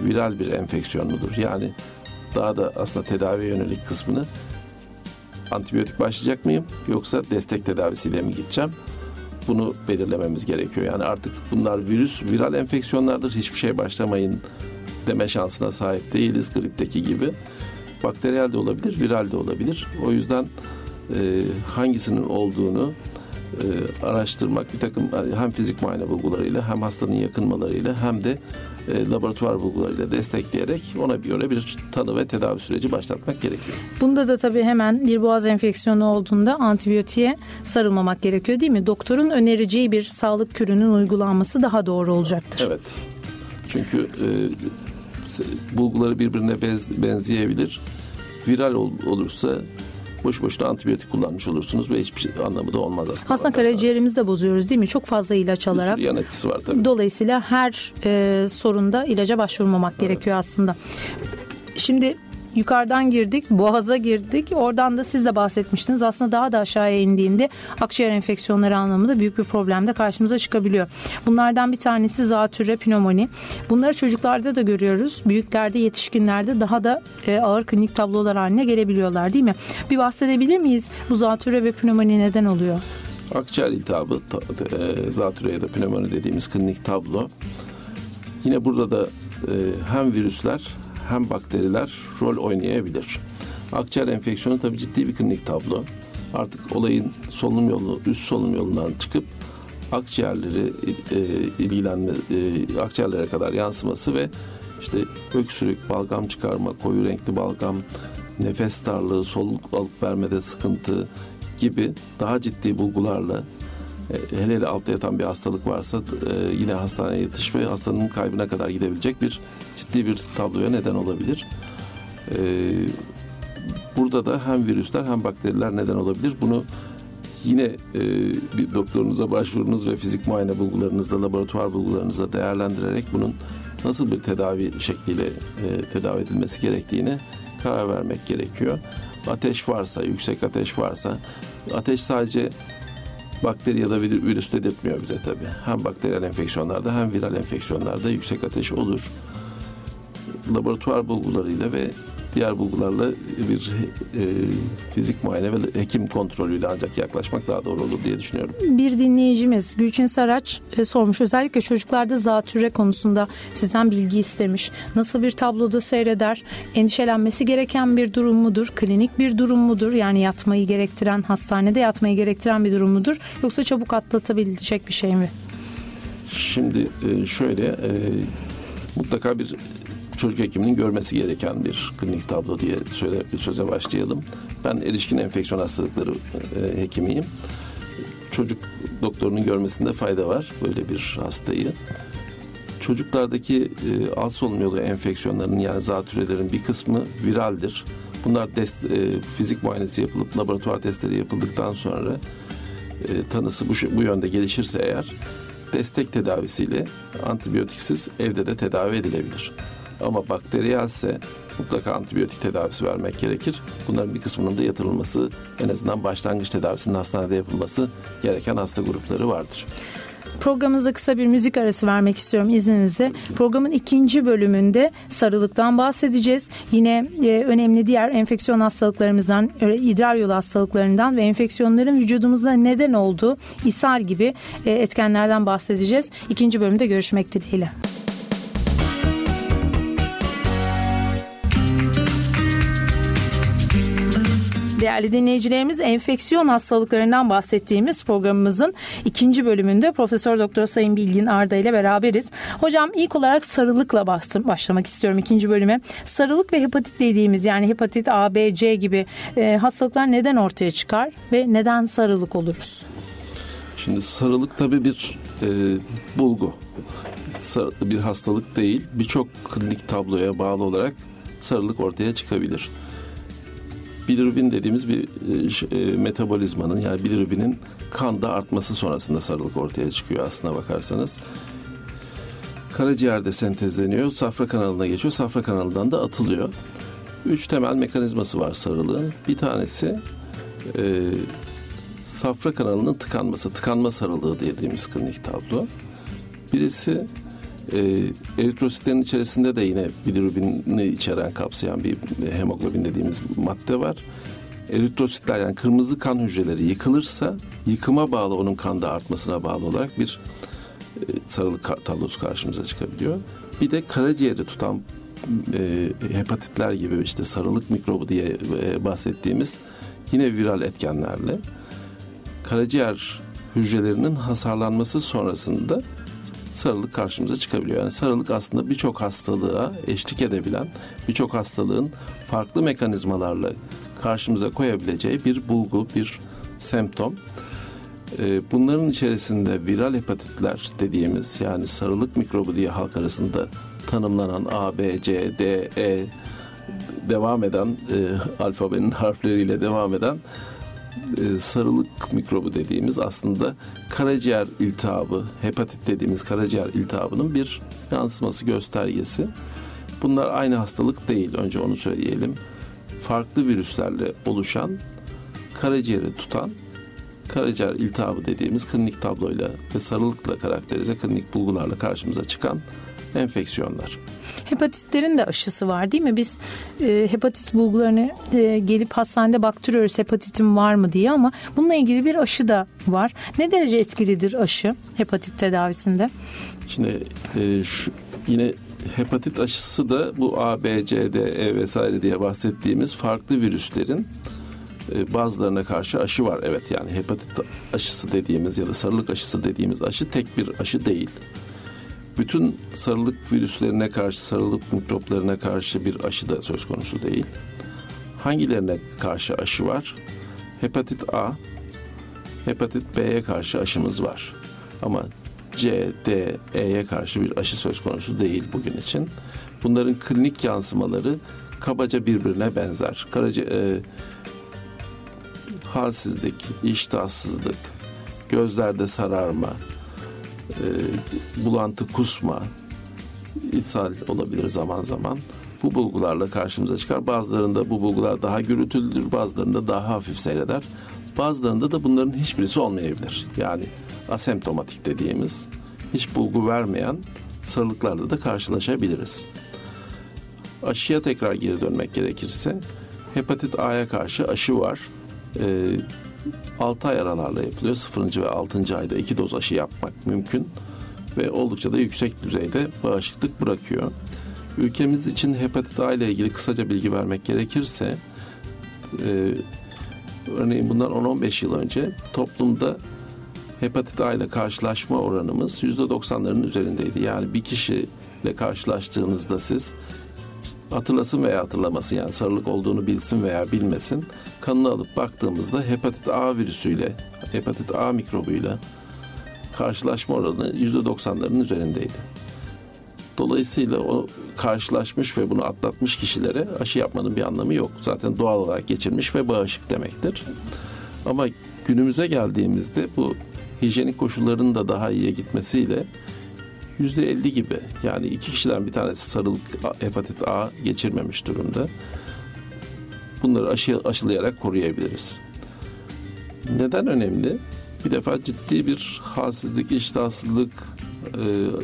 Viral bir enfeksiyon mudur? Yani daha da aslında tedavi yönelik kısmını antibiyotik başlayacak mıyım yoksa destek tedavisiyle mi gideceğim? Bunu belirlememiz gerekiyor. Yani artık bunlar virüs, viral enfeksiyonlardır. Hiçbir şey başlamayın deme şansına sahip değiliz gripteki gibi. Bakteriyel de olabilir, viral de olabilir. O yüzden e, hangisinin olduğunu e, araştırmak bir takım hem fizik muayene bulgularıyla hem hastanın yakınmalarıyla hem de e, laboratuvar bulgularıyla destekleyerek ona göre bir tanı ve tedavi süreci başlatmak gerekiyor. Bunda da tabii hemen bir boğaz enfeksiyonu olduğunda antibiyotiğe sarılmamak gerekiyor değil mi? Doktorun önereceği bir sağlık kürünün uygulanması daha doğru olacaktır. Evet. Çünkü e, bulguları birbirine benzeyebilir. Viral ol, olursa boş boşuna antibiyotik kullanmış olursunuz ve hiçbir şey, anlamı da olmaz aslında. Aslında karaciğerimizi de bozuyoruz değil mi? Çok fazla ilaç alarak. Bir yan etkisi var tabii. Dolayısıyla her e, sorunda ilaca başvurmamak evet. gerekiyor aslında. Şimdi yukarıdan girdik, boğaza girdik. Oradan da siz de bahsetmiştiniz. Aslında daha da aşağıya indiğinde akciğer enfeksiyonları anlamında büyük bir problem de karşımıza çıkabiliyor. Bunlardan bir tanesi zatürre, pnömoni. Bunları çocuklarda da görüyoruz. Büyüklerde, yetişkinlerde daha da e, ağır klinik tablolar haline gelebiliyorlar değil mi? Bir bahsedebilir miyiz? Bu zatürre ve pnömoni neden oluyor? Akciğer iltihabı, e, zatürre ya da pnömoni dediğimiz klinik tablo. Yine burada da e, hem virüsler hem bakteriler rol oynayabilir. Akciğer enfeksiyonu tabii ciddi bir klinik tablo. Artık olayın solunum yolu, üst solunum yolundan çıkıp akciğerleri e, ilgilenme, e, akciğerlere kadar yansıması ve işte öksürük, balgam çıkarma, koyu renkli balgam, nefes darlığı, soluk alıp vermede sıkıntı gibi daha ciddi bulgularla hele hele altta yatan bir hastalık varsa e, yine hastaneye yatış ve hastanın kaybına kadar gidebilecek bir ciddi bir tabloya neden olabilir. E, burada da hem virüsler hem bakteriler neden olabilir. Bunu yine bir doktorunuza başvurunuz ve fizik muayene bulgularınızda, laboratuvar bulgularınızda değerlendirerek bunun nasıl bir tedavi şekliyle tedavi edilmesi gerektiğini karar vermek gerekiyor. ateş varsa, yüksek ateş varsa ateş sadece bakteri ya da virüs dedirtmiyor bize tabii. Hem bakteriyel enfeksiyonlarda hem viral enfeksiyonlarda yüksek ateş olur. Laboratuvar bulgularıyla ve diğer bulgularla bir e, fizik muayene ve hekim kontrolüyle ancak yaklaşmak daha doğru olur diye düşünüyorum. Bir dinleyicimiz Gülçin Saraç e, sormuş. Özellikle çocuklarda zatürre konusunda sizden bilgi istemiş. Nasıl bir tabloda seyreder? Endişelenmesi gereken bir durum mudur? Klinik bir durum mudur? Yani yatmayı gerektiren, hastanede yatmayı gerektiren bir durum mudur? Yoksa çabuk atlatabilecek bir şey mi? Şimdi e, şöyle e, mutlaka bir çocuk hekiminin görmesi gereken bir klinik tablo diye söyle, söze başlayalım. Ben erişkin enfeksiyon hastalıkları e, hekimiyim. Çocuk doktorunun görmesinde fayda var böyle bir hastayı. Çocuklardaki e, alt solunum yolu enfeksiyonlarının yani zatürrelerin bir kısmı viraldir. Bunlar dest, e, fizik muayenesi yapılıp laboratuvar testleri yapıldıktan sonra e, tanısı bu, bu yönde gelişirse eğer destek tedavisiyle antibiyotiksiz evde de tedavi edilebilir. Ama bakteriyelse mutlaka antibiyotik tedavisi vermek gerekir. Bunların bir kısmının da yatırılması en azından başlangıç tedavisinin hastanede yapılması gereken hasta grupları vardır. Programımıza kısa bir müzik arası vermek istiyorum izninizle. Programın ikinci bölümünde sarılıktan bahsedeceğiz. Yine e, önemli diğer enfeksiyon hastalıklarımızdan, idrar yolu hastalıklarından ve enfeksiyonların vücudumuzda neden olduğu ishal gibi e, etkenlerden bahsedeceğiz. İkinci bölümde görüşmek dileğiyle. Değerli dinleyicilerimiz enfeksiyon hastalıklarından bahsettiğimiz programımızın ikinci bölümünde Profesör Doktor Sayın Bilgin Arda ile beraberiz. Hocam ilk olarak sarılıkla başlamak istiyorum ikinci bölüme. Sarılık ve hepatit dediğimiz yani hepatit A, B, C gibi e, hastalıklar neden ortaya çıkar ve neden sarılık oluruz? Şimdi sarılık tabii bir e, bulgu. Bir hastalık değil. Birçok klinik tabloya bağlı olarak sarılık ortaya çıkabilir bilirubin dediğimiz bir e, e, metabolizmanın yani bilirubinin kanda artması sonrasında sarılık ortaya çıkıyor aslına bakarsanız. Karaciğerde sentezleniyor, safra kanalına geçiyor, safra kanalından da atılıyor. Üç temel mekanizması var sarılığın. Bir tanesi e, safra kanalının tıkanması, tıkanma sarılığı dediğimiz klinik tablo. Birisi e, eritrositlerin içerisinde de yine bilirubini içeren kapsayan bir hemoglobin dediğimiz madde var. Eritrositler yani kırmızı kan hücreleri yıkılırsa yıkıma bağlı onun kanda artmasına bağlı olarak bir e, sarılık tablosu karşımıza çıkabiliyor. Bir de karaciğeri tutan e, hepatitler gibi işte sarılık mikrobu diye e, bahsettiğimiz yine viral etkenlerle karaciğer hücrelerinin hasarlanması sonrasında sarılık karşımıza çıkabiliyor. Yani sarılık aslında birçok hastalığa eşlik edebilen, birçok hastalığın farklı mekanizmalarla karşımıza koyabileceği bir bulgu, bir semptom. Ee, bunların içerisinde viral hepatitler dediğimiz yani sarılık mikrobu diye halk arasında tanımlanan A, B, C, D, E devam eden e, alfabenin harfleriyle devam eden e, sarılık mikrobu dediğimiz aslında karaciğer iltihabı, hepatit dediğimiz karaciğer iltihabının bir yansıması göstergesi. Bunlar aynı hastalık değil. Önce onu söyleyelim. Farklı virüslerle oluşan karaciğeri tutan karaciğer iltihabı dediğimiz klinik tabloyla ve sarılıkla karakterize klinik bulgularla karşımıza çıkan enfeksiyonlar. Hepatitlerin de aşısı var değil mi? Biz e, hepatit bulgularını e, gelip hastanede baktırıyoruz hepatitim var mı diye ama bununla ilgili bir aşı da var. Ne derece etkilidir aşı hepatit tedavisinde? Şimdi e, şu, yine hepatit aşısı da bu A, B, C, D, E vesaire diye bahsettiğimiz farklı virüslerin e, bazılarına karşı aşı var. Evet yani hepatit aşısı dediğimiz ya da sarılık aşısı dediğimiz aşı tek bir aşı değil bütün sarılık virüslerine karşı, sarılık mikroplarına karşı bir aşı da söz konusu değil. Hangilerine karşı aşı var? Hepatit A, hepatit B'ye karşı aşımız var. Ama C, D, E'ye karşı bir aşı söz konusu değil bugün için. Bunların klinik yansımaları kabaca birbirine benzer. Karaca, e, halsizlik, iştahsızlık, gözlerde sararma, e, bulantı, kusma, ishal olabilir zaman zaman. bu bulgularla karşımıza çıkar. Bazılarında bu bulgular daha gürültülüdür, bazılarında daha hafif seyreder. Bazılarında da bunların hiçbirisi olmayabilir. Yani asemptomatik dediğimiz hiç bulgu vermeyen sarılıklarla da karşılaşabiliriz. Aşıya tekrar geri dönmek gerekirse hepatit A'ya karşı aşı var. E, 6 ay aralarla yapılıyor. 0. ve 6. ayda iki doz aşı yapmak mümkün ve oldukça da yüksek düzeyde bağışıklık bırakıyor. Ülkemiz için hepatit A ile ilgili kısaca bilgi vermek gerekirse e, örneğin bundan 10-15 yıl önce toplumda hepatit A ile karşılaşma oranımız %90'ların üzerindeydi. Yani bir kişiyle karşılaştığınızda siz hatırlasın veya hatırlamasın yani sarılık olduğunu bilsin veya bilmesin kanını alıp baktığımızda hepatit A virüsüyle hepatit A mikrobuyla karşılaşma oranı %90'ların üzerindeydi. Dolayısıyla o karşılaşmış ve bunu atlatmış kişilere aşı yapmanın bir anlamı yok. Zaten doğal olarak geçirmiş ve bağışık demektir. Ama günümüze geldiğimizde bu hijyenik koşulların da daha iyiye gitmesiyle %50 gibi yani iki kişiden bir tanesi sarılık hepatit A geçirmemiş durumda. Bunları aşı, aşılayarak koruyabiliriz. Neden önemli? Bir defa ciddi bir halsizlik, iştahsızlık,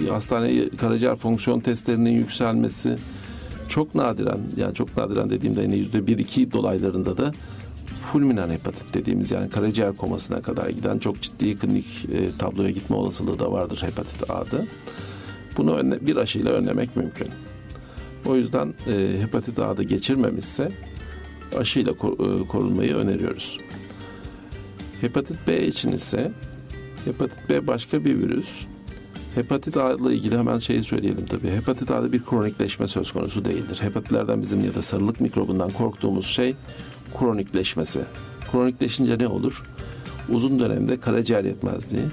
e, hastane karaciğer fonksiyon testlerinin yükselmesi çok nadiren yani çok nadiren dediğimde yine yüzde bir iki dolaylarında da fulminant hepatit dediğimiz yani karaciğer komasına kadar giden çok ciddi klinik e, tabloya gitme olasılığı da vardır hepatit A'da. Bunu önle, bir aşıyla önlemek mümkün. O yüzden e, hepatit A'da geçirmemişse aşıyla e, korunmayı öneriyoruz. Hepatit B için ise hepatit B başka bir virüs. Hepatit A ile ilgili hemen şeyi söyleyelim tabii. Hepatit A'da bir kronikleşme söz konusu değildir. Hepatitlerden bizim ya da sarılık mikrobundan korktuğumuz şey kronikleşmesi. Kronikleşince ne olur? Uzun dönemde karaciğer yetmezliği,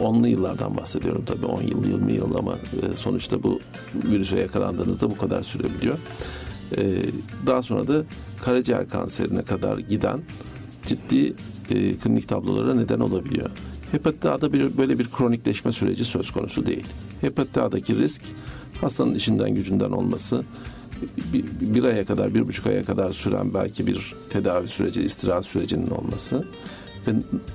onlu yıllardan bahsediyorum tabii 10 yıl 20 yıl ama e, sonuçta bu virüse yakalandığınızda bu kadar sürebiliyor. E, daha sonra da karaciğer kanserine kadar giden ciddi e, klinik tablolara neden olabiliyor. Hepatit A'da bir, böyle bir kronikleşme süreci söz konusu değil. Hepatit A'daki risk hastanın işinden gücünden olması, bir, bir aya kadar, bir buçuk aya kadar süren belki bir tedavi süreci, istirahat sürecinin olması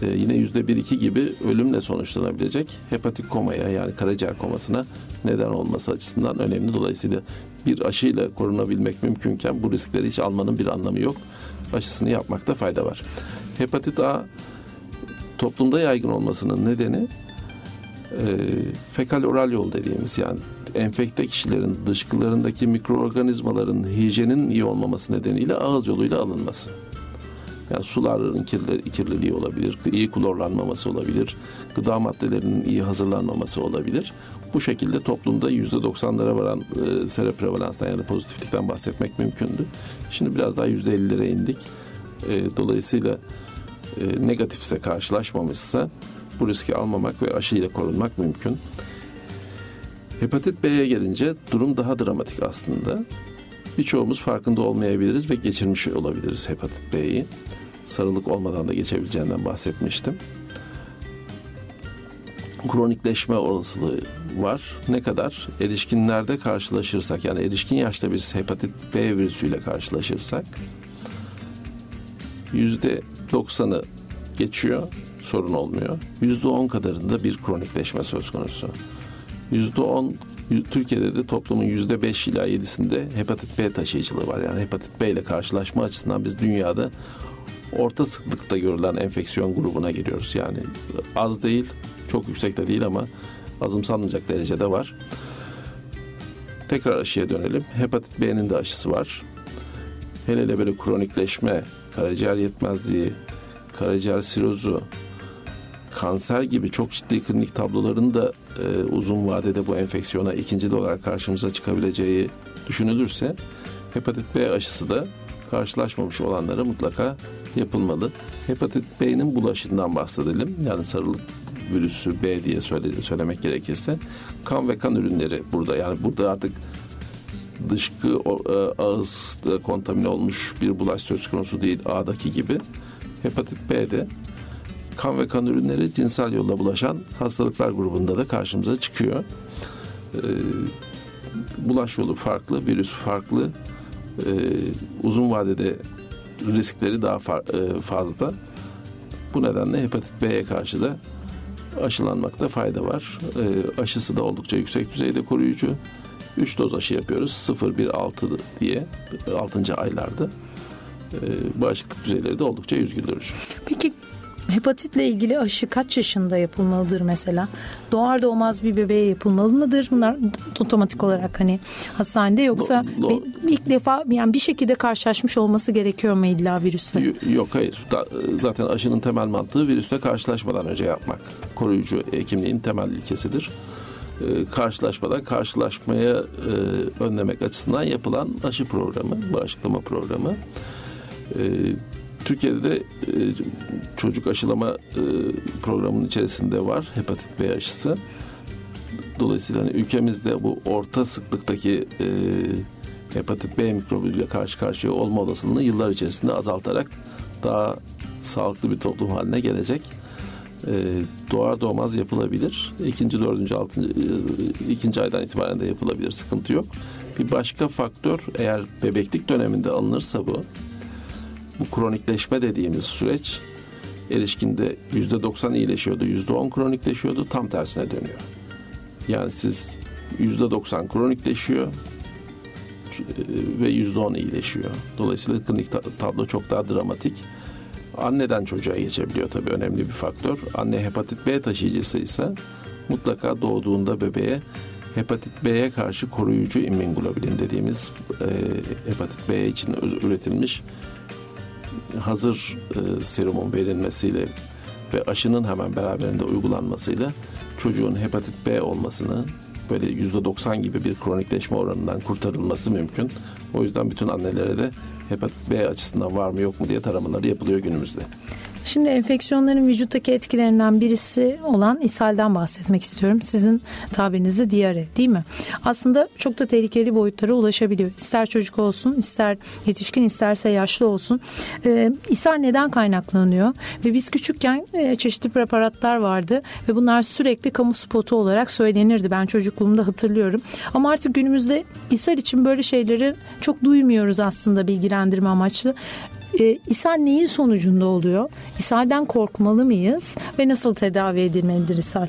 ve yine yüzde bir iki gibi ölümle sonuçlanabilecek hepatik komaya yani karaciğer komasına neden olması açısından önemli. Dolayısıyla bir aşıyla korunabilmek mümkünken bu riskleri hiç almanın bir anlamı yok. Aşısını yapmakta fayda var. Hepatit A toplumda yaygın olmasının nedeni e, fekal oral yol dediğimiz yani enfekte kişilerin dışkılarındaki mikroorganizmaların hijyenin iyi olmaması nedeniyle ağız yoluyla alınması. Yani suların kirli, kirliliği olabilir, iyi klorlanmaması olabilir, gıda maddelerinin iyi hazırlanmaması olabilir. Bu şekilde toplumda yüzde 90'lara varan e, seroprevalanstan yani pozitiflikten bahsetmek mümkündü. Şimdi biraz daha yüzde 50'lere indik. E, dolayısıyla e, negatifse karşılaşmamışsa bu riski almamak ve aşıyla korunmak mümkün. Hepatit B'ye gelince durum daha dramatik aslında. Birçoğumuz farkında olmayabiliriz ve geçirmiş olabiliriz hepatit B'yi. Sarılık olmadan da geçebileceğinden bahsetmiştim. Kronikleşme olasılığı var. Ne kadar? Erişkinlerde karşılaşırsak yani erişkin yaşta biz hepatit B virüsüyle karşılaşırsak yüzde 90'ı geçiyor, sorun olmuyor. %10 kadarında bir kronikleşme söz konusu. %10 Türkiye'de de toplumun %5 ila 7'sinde hepatit B taşıyıcılığı var. Yani hepatit B ile karşılaşma açısından biz dünyada orta sıklıkta görülen enfeksiyon grubuna giriyoruz. Yani az değil, çok yüksek de değil ama azımsanmayacak derecede var. Tekrar aşıya dönelim. Hepatit B'nin de aşısı var. Hele hele böyle kronikleşme, karaciğer yetmezliği, karaciğer sirozu, kanser gibi çok ciddi klinik tabloların da e, uzun vadede bu enfeksiyona ikinci olarak karşımıza çıkabileceği düşünülürse hepatit B aşısı da karşılaşmamış olanlara mutlaka yapılmalı. Hepatit B'nin bulaşından bahsedelim. Yani sarılık virüsü B diye söyle, söylemek gerekirse kan ve kan ürünleri burada. Yani burada artık dışkı e, ağızda kontamine olmuş bir bulaş söz konusu değil A'daki gibi. Hepatit B'de kan ve kan ürünleri cinsel yolla bulaşan hastalıklar grubunda da karşımıza çıkıyor. Ee, bulaş yolu farklı, virüs farklı. E, uzun vadede riskleri daha e, fazla. Bu nedenle hepatit B'ye karşı da aşılanmakta fayda var. E, aşısı da oldukça yüksek düzeyde koruyucu. 3 doz aşı yapıyoruz. 0, 1, 6 diye 6. aylarda. E, bağışıklık düzeyleri de oldukça yüz güldürücü. Peki hepatitle ilgili aşı kaç yaşında yapılmalıdır mesela? Doğar doğmaz bir bebeğe yapılmalı mıdır? Bunlar otomatik olarak hani hastanede yoksa Do, do, ilk defa yani bir şekilde karşılaşmış olması gerekiyor mu illa virüsle? Yok hayır. Da, zaten aşının temel mantığı virüsle karşılaşmadan önce yapmak. Koruyucu hekimliğin temel ilkesidir. Ee, karşılaşmadan karşılaşmaya e, önlemek açısından yapılan aşı programı, bağışıklama programı. Türkiye'de de e, çocuk aşılama e, programının içerisinde var hepatit B aşısı. Dolayısıyla hani ülkemizde bu orta sıklıktaki e, hepatit B mikrobuyla karşı karşıya olma olasılığını yıllar içerisinde azaltarak daha sağlıklı bir toplum haline gelecek. E, doğar doğmaz yapılabilir. İkinci, dördüncü, altıncı, e, ikinci aydan itibaren de yapılabilir. Sıkıntı yok. Bir başka faktör eğer bebeklik döneminde alınırsa bu bu kronikleşme dediğimiz süreç erişkinde yüzde doksan iyileşiyordu, yüzde on kronikleşiyordu, tam tersine dönüyor. Yani siz yüzde doksan kronikleşiyor ve yüzde on iyileşiyor. Dolayısıyla klinik tablo çok daha dramatik. Anneden çocuğa geçebiliyor tabii önemli bir faktör. Anne hepatit B taşıyıcısı ise mutlaka doğduğunda bebeğe hepatit B'ye karşı koruyucu immunglobulin dediğimiz e, hepatit B için üretilmiş hazır e, serumun verilmesiyle ve aşının hemen beraberinde uygulanmasıyla çocuğun hepatit B olmasını böyle yüzde 90 gibi bir kronikleşme oranından kurtarılması mümkün. O yüzden bütün annelere de hepatit B açısından var mı yok mu diye taramaları yapılıyor günümüzde. Şimdi enfeksiyonların vücuttaki etkilerinden birisi olan ishalden bahsetmek istiyorum. Sizin tabirinizde diyare değil mi? Aslında çok da tehlikeli boyutlara ulaşabiliyor. İster çocuk olsun, ister yetişkin, isterse yaşlı olsun. Ee, ishal neden kaynaklanıyor? Ve biz küçükken e, çeşitli preparatlar vardı ve bunlar sürekli kamu spotu olarak söylenirdi. Ben çocukluğumda hatırlıyorum. Ama artık günümüzde ishal için böyle şeyleri çok duymuyoruz aslında bilgilendirme amaçlı. E, ishal neyin sonucunda oluyor? İshalden korkmalı mıyız? Ve nasıl tedavi edilmelidir ishal?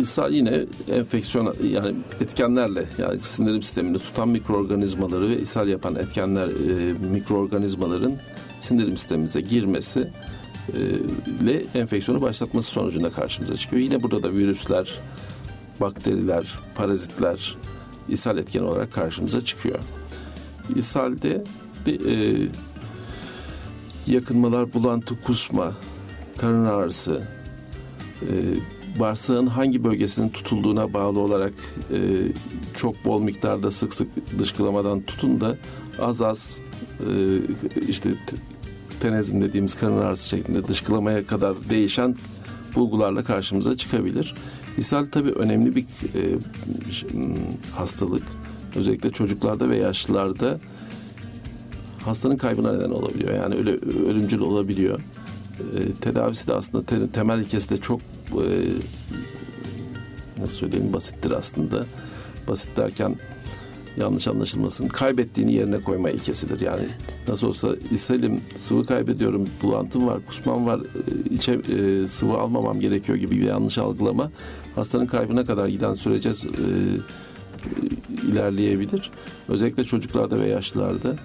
İshal yine enfeksiyon yani etkenlerle yani sindirim sistemini tutan mikroorganizmaları ve ishal yapan etkenler e, mikroorganizmaların sindirim sistemimize girmesi e, ile enfeksiyonu başlatması sonucunda karşımıza çıkıyor. Yine burada da virüsler, bakteriler, parazitler ishal etkeni olarak karşımıza çıkıyor. İshalde e, yakınmalar, bulantı, kusma, karın ağrısı, e, bağırsağın hangi bölgesinin tutulduğuna bağlı olarak e, çok bol miktarda sık sık dışkılamadan tutun da az az e, işte tenezim dediğimiz karın ağrısı şeklinde dışkılamaya kadar değişen bulgularla karşımıza çıkabilir. İshal tabii önemli bir e, hastalık. Özellikle çocuklarda ve yaşlılarda hastanın kaybına neden olabiliyor. Yani öyle ölümcül olabiliyor. E, tedavisi de aslında te, temel ilkesi de çok e, nasıl söyleyeyim basittir aslında. Basit derken yanlış anlaşılmasın. Kaybettiğini yerine koyma ilkesidir. Yani nasıl olsa ishalim, sıvı kaybediyorum, bulantım var, kusmam var, e, içe e, sıvı almamam gerekiyor gibi bir yanlış algılama hastanın kaybına kadar giden sürece e, ilerleyebilir. Özellikle çocuklarda ve yaşlılarda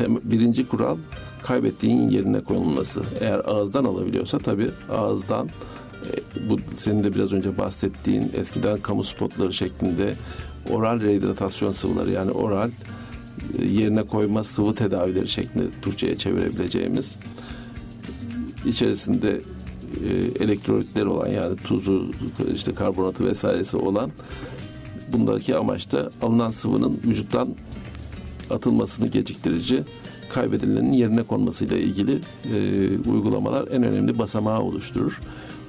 birinci kural kaybettiğin yerine konulması. Eğer ağızdan alabiliyorsa tabii ağızdan e, bu senin de biraz önce bahsettiğin eskiden kamu spotları şeklinde oral rehidratasyon sıvıları yani oral e, yerine koyma sıvı tedavileri şeklinde Türkçe'ye çevirebileceğimiz içerisinde e, elektrolitleri olan yani tuzu işte karbonatı vesairesi olan bundaki amaç da alınan sıvının vücuttan atılmasını geciktirici kaybedilenin yerine konmasıyla ilgili e, uygulamalar en önemli basamağı oluşturur.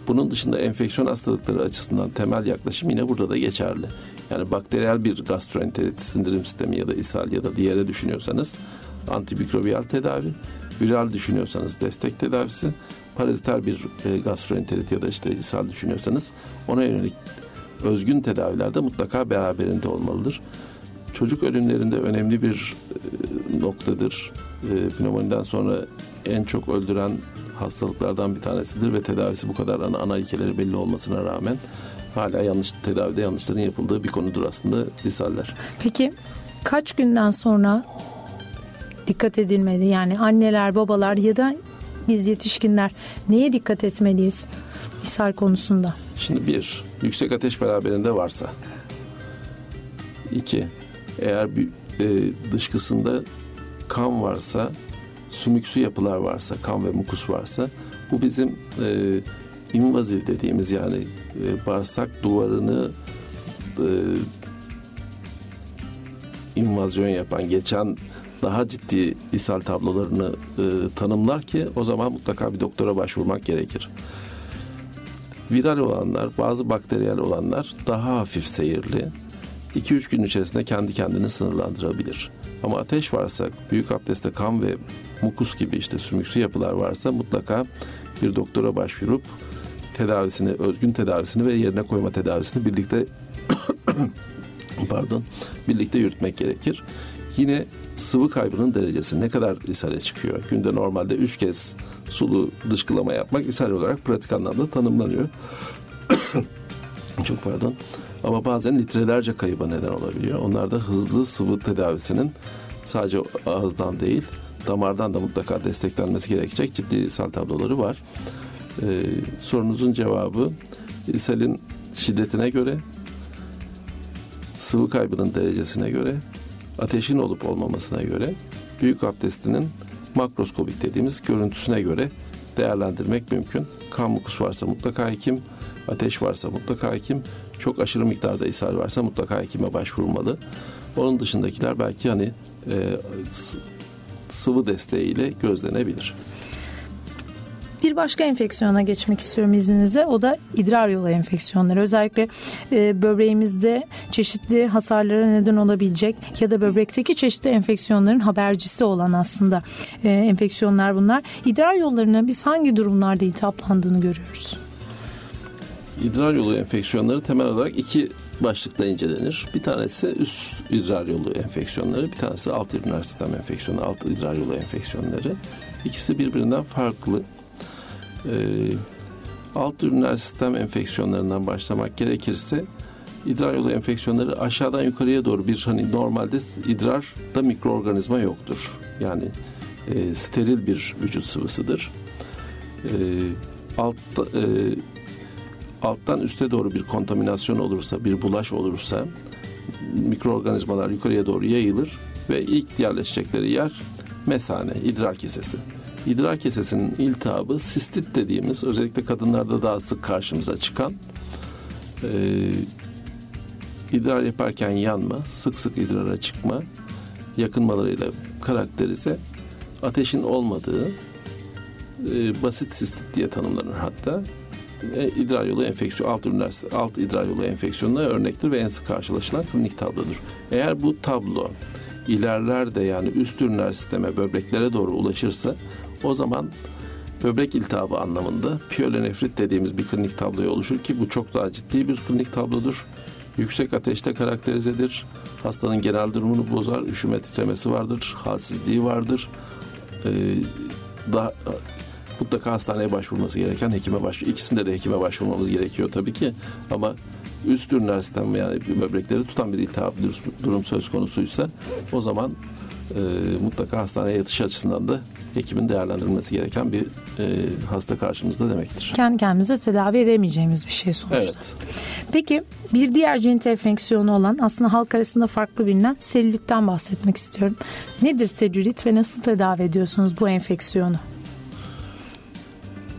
Bunun dışında enfeksiyon hastalıkları açısından temel yaklaşım yine burada da geçerli. Yani bakteriyel bir gastroenterit, sindirim sistemi ya da ishal ya da diğere düşünüyorsanız antimikrobiyal tedavi, viral düşünüyorsanız destek tedavisi, paraziter bir e, gastroenterit ya da işte ishal düşünüyorsanız ona yönelik özgün tedaviler de mutlaka beraberinde olmalıdır. Çocuk ölümlerinde önemli bir e, noktadır. E, pneumoniden sonra en çok öldüren hastalıklardan bir tanesidir ve tedavisi bu kadar ana, ana ilkeleri belli olmasına rağmen hala yanlış tedavide yanlışların yapıldığı bir konudur aslında ishaller. Peki kaç günden sonra dikkat edilmeli? Yani anneler, babalar ya da biz yetişkinler neye dikkat etmeliyiz ishal konusunda? Şimdi bir, yüksek ateş beraberinde varsa. İki, eğer bir e, dışkısında kan varsa, sümüksü yapılar varsa, kan ve mukus varsa bu bizim e, invaziv dediğimiz yani e, bağırsak duvarını e, invazyon yapan, geçen daha ciddi ishal tablolarını e, tanımlar ki o zaman mutlaka bir doktora başvurmak gerekir. Viral olanlar, bazı bakteriyel olanlar daha hafif seyirli. 2-3 gün içerisinde kendi kendini sınırlandırabilir. Ama ateş varsa, büyük abdestte kan ve mukus gibi işte sümüksü yapılar varsa mutlaka bir doktora başvurup tedavisini, özgün tedavisini ve yerine koyma tedavisini birlikte pardon, birlikte yürütmek gerekir. Yine sıvı kaybının derecesi ne kadar ishale çıkıyor? Günde normalde 3 kez sulu dışkılama yapmak ishal olarak pratik anlamda tanımlanıyor. Çok pardon. Ama bazen litrelerce kayıba neden olabiliyor. Onlar da hızlı sıvı tedavisinin sadece ağızdan değil damardan da mutlaka desteklenmesi gerekecek ciddi ishal tabloları var. Ee, sorunuzun cevabı ishalin şiddetine göre sıvı kaybının derecesine göre ateşin olup olmamasına göre büyük abdestinin makroskopik dediğimiz görüntüsüne göre değerlendirmek mümkün. Kan mukus varsa mutlaka hekim, ateş varsa mutlaka hekim, çok aşırı miktarda ishal varsa mutlaka hekime başvurmalı. Onun dışındakiler belki hani e, sıvı desteğiyle gözlenebilir. Bir başka enfeksiyona geçmek istiyorum izninizle. O da idrar yolu enfeksiyonları. Özellikle e, böbreğimizde çeşitli hasarlara neden olabilecek ya da böbrekteki çeşitli enfeksiyonların habercisi olan aslında e, enfeksiyonlar bunlar. İdrar yollarına biz hangi durumlarda iltihaplandığını görüyoruz? İdrar yolu enfeksiyonları temel olarak iki başlıkta incelenir. Bir tanesi üst idrar yolu enfeksiyonları, bir tanesi alt üriner sistem enfeksiyonu, alt idrar yolu enfeksiyonları. İkisi birbirinden farklı. Ee, alt üriner sistem enfeksiyonlarından başlamak gerekirse idrar yolu enfeksiyonları aşağıdan yukarıya doğru bir hani normalde idrarda mikroorganizma yoktur. Yani e, steril bir vücut sıvısıdır. E, altta, e, alttan üste doğru bir kontaminasyon olursa, bir bulaş olursa mikroorganizmalar yukarıya doğru yayılır ve ilk yerleşecekleri yer mesane, idrar kesesi. İdrar kesesinin iltihabı sistit dediğimiz özellikle kadınlarda daha sık karşımıza çıkan e, idrar yaparken yanma, sık sık idrara çıkma, yakınmalarıyla karakterize ateşin olmadığı e, basit sistit diye tanımlanır hatta. E, idrar yolu enfeksiyon, alt ürünler, alt idrar yolu enfeksiyonuna örnektir ve en sık karşılaşılan klinik tablodur. Eğer bu tablo ilerler de yani üst ürünler sisteme, böbreklere doğru ulaşırsa o zaman böbrek iltihabı anlamında piyolenefrit dediğimiz bir klinik tabloya oluşur ki bu çok daha ciddi bir klinik tablodur. Yüksek ateşte karakterizedir. Hastanın genel durumunu bozar. Üşüme titremesi vardır. Halsizliği vardır. Ee, daha mutlaka hastaneye başvurması gereken hekime başvur. İkisinde de hekime başvurmamız gerekiyor tabii ki. Ama üst üriner sistem yani böbrekleri tutan bir iltihap durum söz konusuysa o zaman e, mutlaka hastaneye yatış açısından da hekimin değerlendirilmesi gereken bir e, hasta karşımızda demektir. Kendi kendimize tedavi edemeyeceğimiz bir şey sonuçta. Evet. Peki bir diğer cirit enfeksiyonu olan aslında halk arasında farklı bilinen selülitten bahsetmek istiyorum. Nedir selülit ve nasıl tedavi ediyorsunuz bu enfeksiyonu?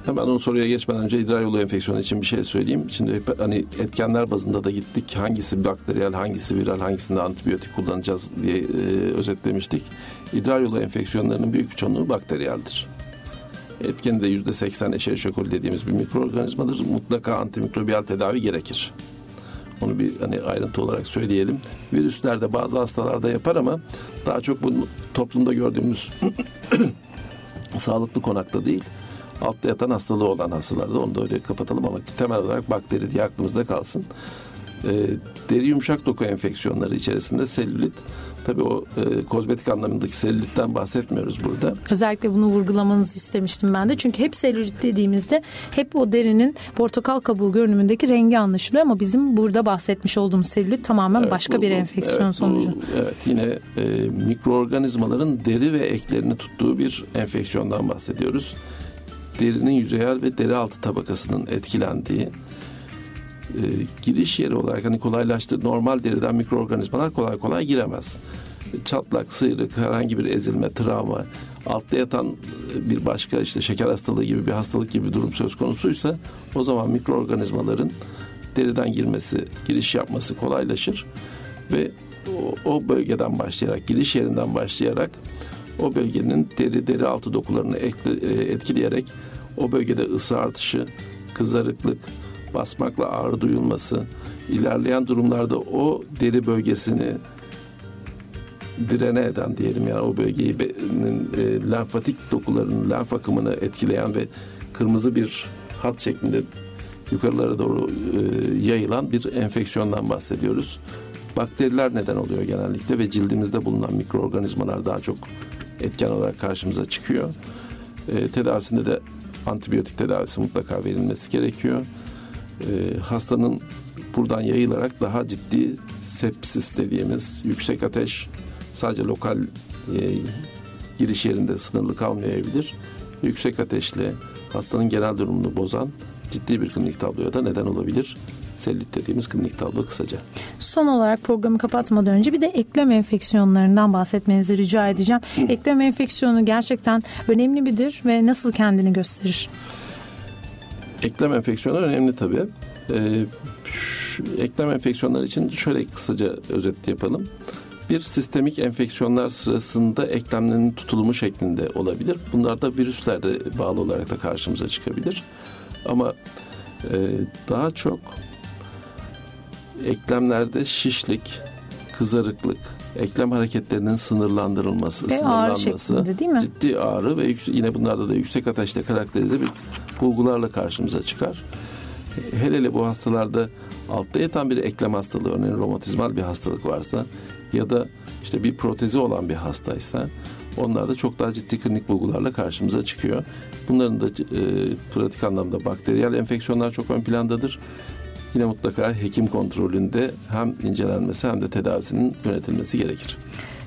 Hemen o soruya geçmeden önce idrar yolu enfeksiyonu için bir şey söyleyeyim. Şimdi hani etkenler bazında da gittik. Hangisi bakteriyel, hangisi viral, hangisinde antibiyotik kullanacağız diye e, özetlemiştik. İdrar yolu enfeksiyonlarının büyük bir çoğunluğu bakteriyeldir. Etkeni de yüzde seksen Escherichia coli dediğimiz bir mikroorganizmadır. Mutlaka antimikrobiyal tedavi gerekir. Onu bir hani ayrıntı olarak söyleyelim. Virüslerde bazı hastalarda yapar ama daha çok bu toplumda gördüğümüz sağlıklı konakta değil altta yatan hastalığı olan hastalarda onu da öyle kapatalım ama temel olarak bakteri diye aklımızda kalsın. e, deri yumuşak doku enfeksiyonları içerisinde selülit Tabii o e, kozmetik anlamındaki selülitten bahsetmiyoruz burada. Özellikle bunu vurgulamanızı istemiştim ben de. Çünkü hep selülit dediğimizde hep o derinin portakal kabuğu görünümündeki rengi anlaşılıyor ama bizim burada bahsetmiş olduğumuz selülit tamamen evet, başka bu, bir enfeksiyon evet, sonucu. Bu, evet yine e, mikroorganizmaların deri ve eklerini tuttuğu bir enfeksiyondan bahsediyoruz. Derinin yüzeyel ve deri altı tabakasının etkilendiği e, giriş yeri olarak hani kolaylaştır normal deriden mikroorganizmalar kolay kolay giremez. Çatlak, sıyrık, herhangi bir ezilme, travma, altta yatan bir başka işte şeker hastalığı gibi bir hastalık gibi bir durum söz konusuysa o zaman mikroorganizmaların deriden girmesi, giriş yapması kolaylaşır ve o, o bölgeden başlayarak, giriş yerinden başlayarak o bölgenin deri deri altı dokularını e, etkileyerek o bölgede ısı artışı, kızarıklık, basmakla ağrı duyulması, ilerleyen durumlarda o deri bölgesini direne eden diyelim yani o bölgeyi e, lenfatik dokuların lenf akımını etkileyen ve kırmızı bir hat şeklinde yukarılara doğru e, yayılan bir enfeksiyondan bahsediyoruz. Bakteriler neden oluyor genellikle ve cildimizde bulunan mikroorganizmalar daha çok etken olarak karşımıza çıkıyor. E, tedavisinde de antibiyotik tedavisi mutlaka verilmesi gerekiyor e, hastanın buradan yayılarak daha ciddi sepsis dediğimiz yüksek ateş sadece lokal e, giriş yerinde sınırlı kalmayabilir. Yüksek ateşle hastanın genel durumunu bozan ciddi bir klinik tabloya da neden olabilir. Selülit dediğimiz klinik tablo kısaca. Son olarak programı kapatmadan önce bir de eklem enfeksiyonlarından bahsetmenizi rica edeceğim. eklem enfeksiyonu gerçekten önemli midir ve nasıl kendini gösterir? Eklem enfeksiyonu önemli tabii. Ee, şu, eklem enfeksiyonları için şöyle kısaca özet yapalım. Bir sistemik enfeksiyonlar sırasında eklemlerin tutulumu şeklinde olabilir. Bunlar da virüslerle bağlı olarak da karşımıza çıkabilir. Ama e, daha çok eklemlerde şişlik, kızarıklık, eklem hareketlerinin sınırlandırılması, ve sınırlanması, ağrı değil mi? ciddi ağrı ve yine bunlarda da yüksek ateşte karakterize bir bulgularla karşımıza çıkar. Hele hele bu hastalarda altta yatan bir eklem hastalığı, örneğin romatizmal bir hastalık varsa ya da işte bir protezi olan bir hastaysa onlar da çok daha ciddi klinik bulgularla karşımıza çıkıyor. Bunların da e, pratik anlamda bakteriyel enfeksiyonlar çok ön plandadır. Yine mutlaka hekim kontrolünde hem incelenmesi hem de tedavisinin yönetilmesi gerekir.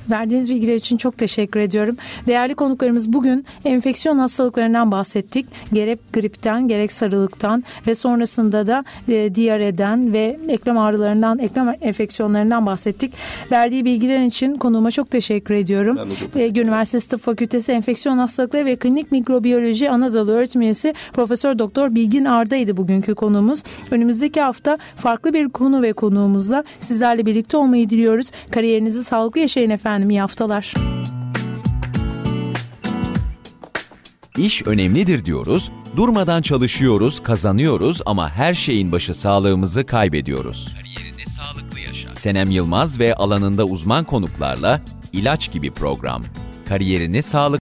Verdiğiniz bilgiler için çok teşekkür ediyorum. Değerli konuklarımız bugün enfeksiyon hastalıklarından bahsettik. Gerek gripten gerek sarılıktan ve sonrasında da e, diyareden ve eklem ağrılarından, eklem enfeksiyonlarından bahsettik. Verdiği bilgiler için konuğuma çok teşekkür ediyorum. Ben de çok teşekkür Ege Üniversitesi Tıp Fakültesi Enfeksiyon Hastalıkları ve Klinik Mikrobiyoloji Anadolu öğretim üyesi Profesör Doktor Bilgin Arda'ydı bugünkü konuğumuz. Önümüzdeki hafta farklı bir konu ve konuğumuzla sizlerle birlikte olmayı diliyoruz. Kariyerinizi sağlıklı yaşayın efendim efendim iyi haftalar. İş önemlidir diyoruz, durmadan çalışıyoruz, kazanıyoruz ama her şeyin başı sağlığımızı kaybediyoruz. Kariyerinde sağlıklı yaşa. Senem Yılmaz ve alanında uzman konuklarla ilaç gibi program. Kariyerini sağlık